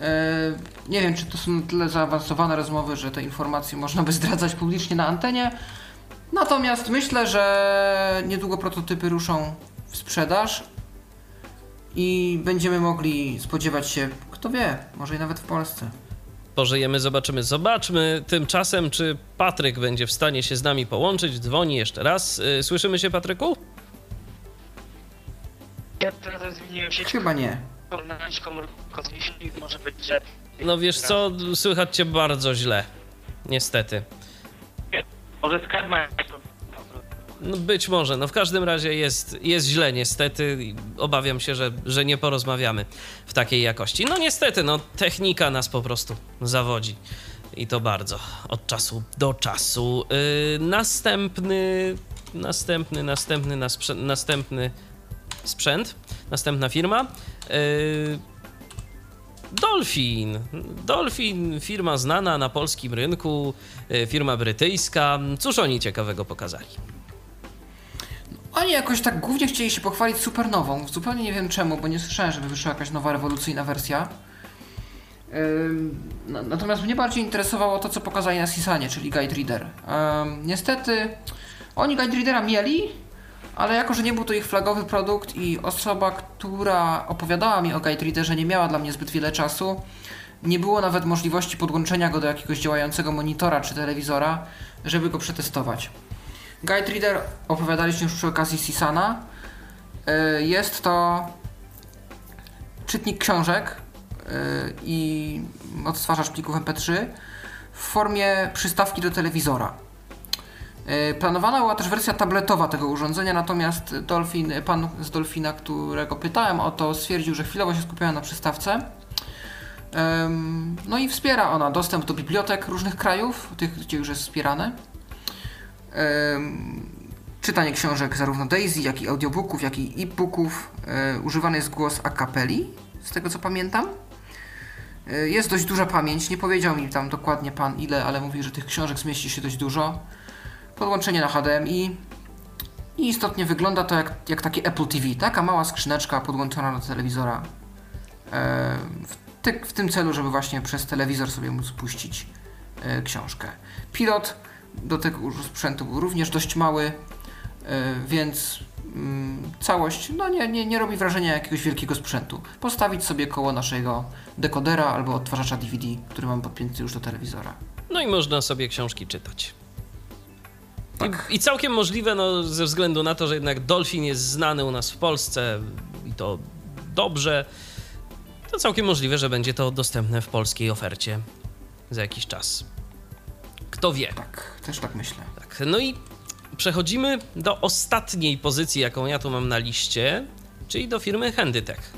E, nie wiem, czy to są na tyle zaawansowane rozmowy, że te informacje można by zdradzać publicznie na antenie. Natomiast myślę, że niedługo prototypy ruszą w sprzedaż i będziemy mogli spodziewać się, kto wie, może i nawet w Polsce. Pożyjemy, zobaczymy. Zobaczmy tymczasem, czy Patryk będzie w stanie się z nami połączyć. Dzwoni jeszcze raz. E, słyszymy się, Patryku? Ja teraz zmieniłem się. Chyba nie może być, że... No wiesz co, słychać cię bardzo źle. Niestety. Może skarb ma no być może, no w każdym razie jest, jest źle niestety. Obawiam się, że, że nie porozmawiamy w takiej jakości. No niestety, no technika nas po prostu zawodzi. I to bardzo, od czasu do czasu. Yy, następny, następny, następny, następny sprzęt, następna firma. Yy, Dolphin. Dolphin, firma znana na polskim rynku, yy, firma brytyjska. Cóż oni ciekawego pokazali? Oni jakoś tak głównie chcieli się pochwalić supernową. Zupełnie nie wiem czemu, bo nie słyszałem, żeby wyszła jakaś nowa rewolucyjna wersja. Yy, natomiast mnie bardziej interesowało to, co pokazali na Sisanie, czyli Guide Reader. Niestety, oni Guide Readera mieli, ale jako, że nie był to ich flagowy produkt i osoba, która opowiadała mi o Guide Readerze nie miała dla mnie zbyt wiele czasu, nie było nawet możliwości podłączenia go do jakiegoś działającego monitora czy telewizora, żeby go przetestować. Guide Reader opowiadaliśmy już przy okazji Sisana. Y, jest to czytnik książek y, i odtwarzacz plików MP3 w formie przystawki do telewizora. E, planowana była też wersja tabletowa tego urządzenia, natomiast Dolphin, pan z Dolfina, którego pytałem o to, stwierdził, że chwilowo się skupiała na przystawce. No i wspiera ona dostęp do bibliotek różnych krajów, tych, gdzie już jest wspierane. Czytanie książek zarówno Daisy, jak i audiobooków, jak i e-booków. E, używany jest głos a cappelli, z tego co pamiętam. E, jest dość duża pamięć, nie powiedział mi tam dokładnie pan ile, ale mówi, że tych książek zmieści się dość dużo podłączenie na HDMI i istotnie wygląda to jak, jak taki Apple TV, taka mała skrzyneczka podłączona do telewizora e, w, ty, w, tym celu, żeby właśnie przez telewizor sobie móc puścić książkę. Pilot do tego sprzętu był również dość mały, e, więc mm, całość no nie, nie, nie robi wrażenia jakiegoś wielkiego sprzętu. Postawić sobie koło naszego dekodera albo odtwarzacza DVD, który mam podpięty już do telewizora. No i można sobie książki czytać. Tak. I, I, całkiem możliwe, no, ze względu na to, że jednak Dolphin jest znany u nas w Polsce i to dobrze, to całkiem możliwe, że będzie to dostępne w polskiej ofercie za jakiś czas. Kto wie. Tak, też tak myślę. Tak, no i przechodzimy do ostatniej pozycji, jaką ja tu mam na liście, czyli do firmy Handytech.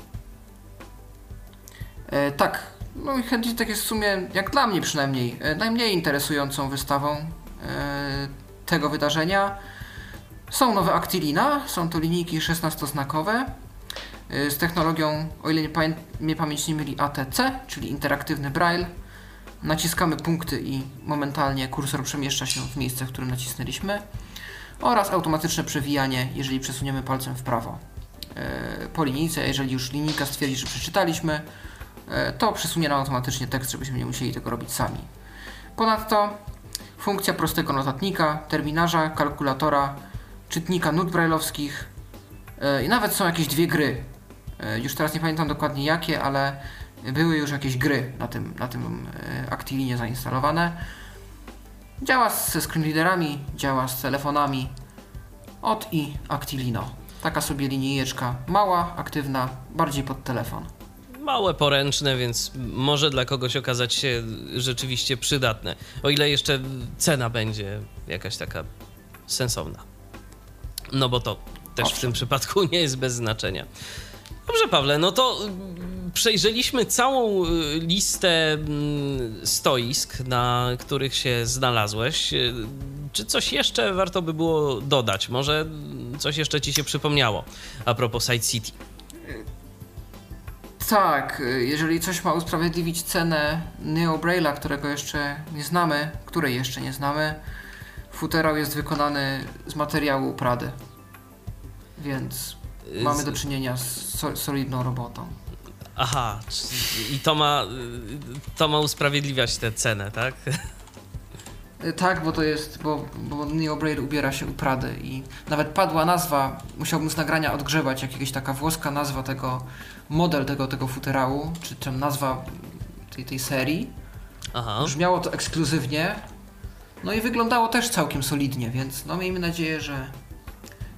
E, tak, no i Handytech jest w sumie, jak dla mnie przynajmniej, e, najmniej interesującą wystawą e, tego wydarzenia. Są nowe Actilina, są to linijki 16-znakowe e, z technologią, o ile nie, pamię- mnie pamięć nie myli, ATC, czyli interaktywny braille. Naciskamy punkty i momentalnie kursor przemieszcza się w miejsce, w którym nacisnęliśmy. Oraz automatyczne przewijanie, jeżeli przesuniemy palcem w prawo e, po linijce. Jeżeli już linijka stwierdzi, że przeczytaliśmy, e, to przesunie nam automatycznie tekst, żebyśmy nie musieli tego robić sami. Ponadto funkcja prostego notatnika, terminarza, kalkulatora, czytnika nut brajlowskich e, i nawet są jakieś dwie gry. Już teraz nie pamiętam dokładnie jakie, ale były już jakieś gry na tym, na tym e, Actilinie zainstalowane. Działa ze screenreaderami, działa z telefonami. Od i Actilino. Taka sobie linijeczka, mała, aktywna, bardziej pod telefon. Małe, poręczne, więc może dla kogoś okazać się rzeczywiście przydatne. O ile jeszcze cena będzie jakaś taka sensowna. No bo to też w Owszem. tym przypadku nie jest bez znaczenia. Dobrze, Pawle, no to przejrzeliśmy całą y, listę mm, stoisk, na których się znalazłeś. Y, Czy coś jeszcze warto by było dodać? Może coś jeszcze ci się przypomniało a propos Side City? Tak, y, jeżeli coś ma usprawiedliwić cenę Neo Braille'a, którego jeszcze nie znamy, której jeszcze nie znamy, futerał jest wykonany z materiału Prady. Więc mamy do czynienia z so, solidną robotą. Aha, i to ma, to ma usprawiedliwiać tę cenę, tak? Y, Tak, bo to jest, bo, bo Neo Braille ubiera się u Prady i nawet padła nazwa, musiałbym z nagrania odgrzebać, jakiegoś taka włoska nazwa tego, model tego, tego futerału, czy tam nazwa tej, tej serii. Aha. Brzmiało to ekskluzywnie, no i wyglądało też całkiem solidnie, więc no miejmy nadzieję, że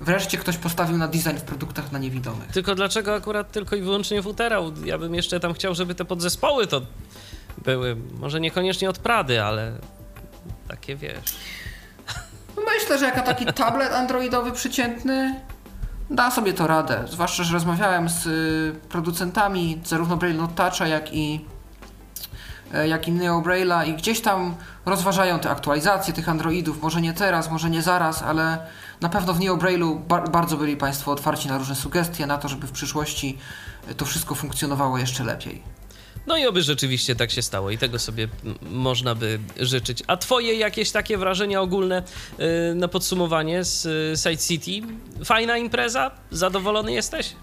wreszcie ktoś postawił na design w produktach na niewidomych. Tylko dlaczego akurat tylko i wyłącznie futerał? Ja bym jeszcze tam chciał, żeby te podzespoły to były, może niekoniecznie od Prady, ale takie wiesz. No Myślę, że jako taki tablet androidowy przeciętny da sobie to radę. Zwłaszcza, że rozmawiałem z y, producentami zarówno Braille Toucha, jak i, e, jak i Neo Braille'a i gdzieś tam rozważają te aktualizacje tych androidów. Może nie teraz, może nie zaraz, ale na pewno w Neo Braille'u bar- bardzo byli Państwo otwarci na różne sugestie, na to, żeby w przyszłości e, to wszystko funkcjonowało jeszcze lepiej. No i oby rzeczywiście tak się stało i tego sobie można by życzyć. A twoje jakieś takie wrażenia ogólne y, na podsumowanie z y, Side City? Fajna impreza? Zadowolony jesteś?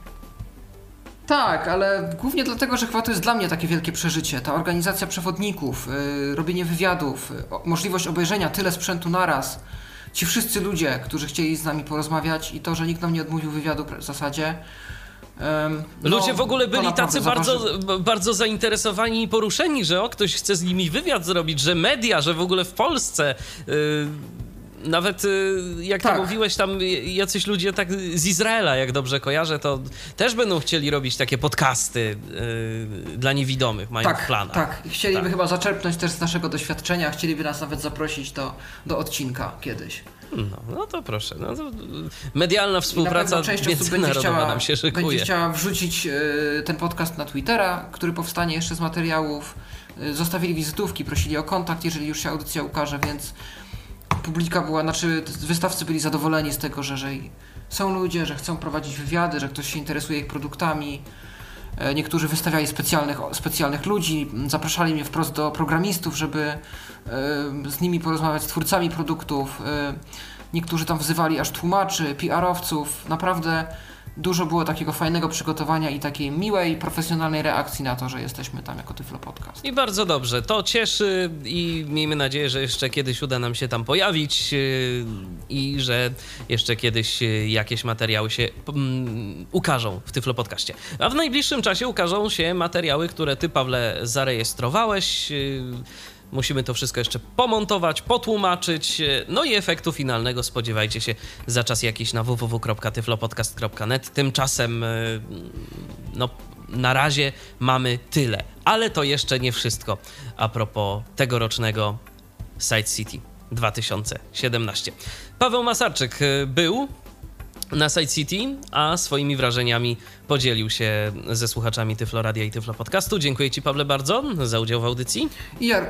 Tak, ale głównie dlatego, że chyba to jest dla mnie takie wielkie przeżycie. Ta organizacja przewodników, yy, robienie wywiadów, yy, możliwość obejrzenia tyle sprzętu naraz. Ci wszyscy ludzie, którzy chcieli z nami porozmawiać i to, że nikt nam nie odmówił wywiadu w zasadzie. no, Ludzie w ogóle byli tacy bardzo, bardzo zainteresowani i poruszeni, że o, ktoś chce z nimi wywiad zrobić, że media, że w ogóle w Polsce. y, nawet y, jak Tak. ty mówiłeś, tam jacyś ludzie tak z Izraela, jak dobrze kojarzę, to też będą chcieli robić takie podcasty y, dla niewidomych, mają w Tak, planach. tak. Chcieliby Tak. chyba zaczerpnąć też z naszego doświadczenia, chcieliby nas nawet zaprosić do, do odcinka kiedyś. No, no to proszę. No to, y, medialna I na współpraca część osób będzie chciała, nam się szykuje. będzie chciała wrzucić e, ten podcast na Twittera, który powstanie jeszcze z materiałów. Zostawili wizytówki, prosili o kontakt, jeżeli już się audycja ukaże, więc publika była, znaczy wystawcy byli zadowoleni z tego, że, że są ludzie, że chcą prowadzić wywiady, że ktoś się interesuje ich produktami. E, Niektórzy wystawiali specjalnych, specjalnych ludzi, zapraszali mnie wprost do programistów, żeby e, z nimi porozmawiać, z twórcami produktów. E, Niektórzy tam wzywali aż tłumaczy, PR-owców. Naprawdę dużo było takiego fajnego przygotowania i takiej miłej, profesjonalnej reakcji na to, że jesteśmy tam jako Tyflo Podcast. I bardzo dobrze, to cieszy i miejmy nadzieję, że jeszcze kiedyś uda nam się tam pojawić yy, i że jeszcze kiedyś yy, jakieś materiały się mm, ukażą w Tyflo Podcaście. A w najbliższym czasie ukażą się materiały, które ty, Pawle, zarejestrowałeś. Musimy to wszystko jeszcze pomontować, potłumaczyć. yy, No i efektu finalnego spodziewajcie się za czas jakiś na www.tyflopodcast.net. Tymczasem, yy, no, na razie mamy tyle. Ale to jeszcze nie wszystko a propos tegorocznego Side City 2017. Paweł Masarczyk y, był na Side City, a swoimi wrażeniami podzielił się ze słuchaczami Tyfloradia i Tyflo Podcastu. Dziękuję Ci, Pawle, bardzo za udział w audycji. Ja,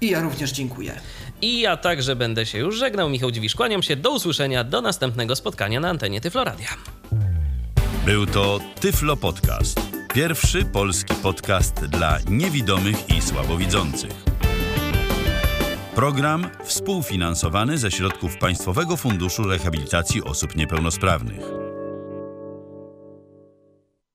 I ja również dziękuję. I ja także będę się już żegnał. Michał Dziwisz, kłaniam się. Do usłyszenia, do następnego spotkania na antenie Tyfloradia. Był to Tyflo Podcast. Pierwszy polski podcast dla niewidomych i słabowidzących. Program współfinansowany ze środków Państwowego Funduszu Rehabilitacji Osób Niepełnosprawnych.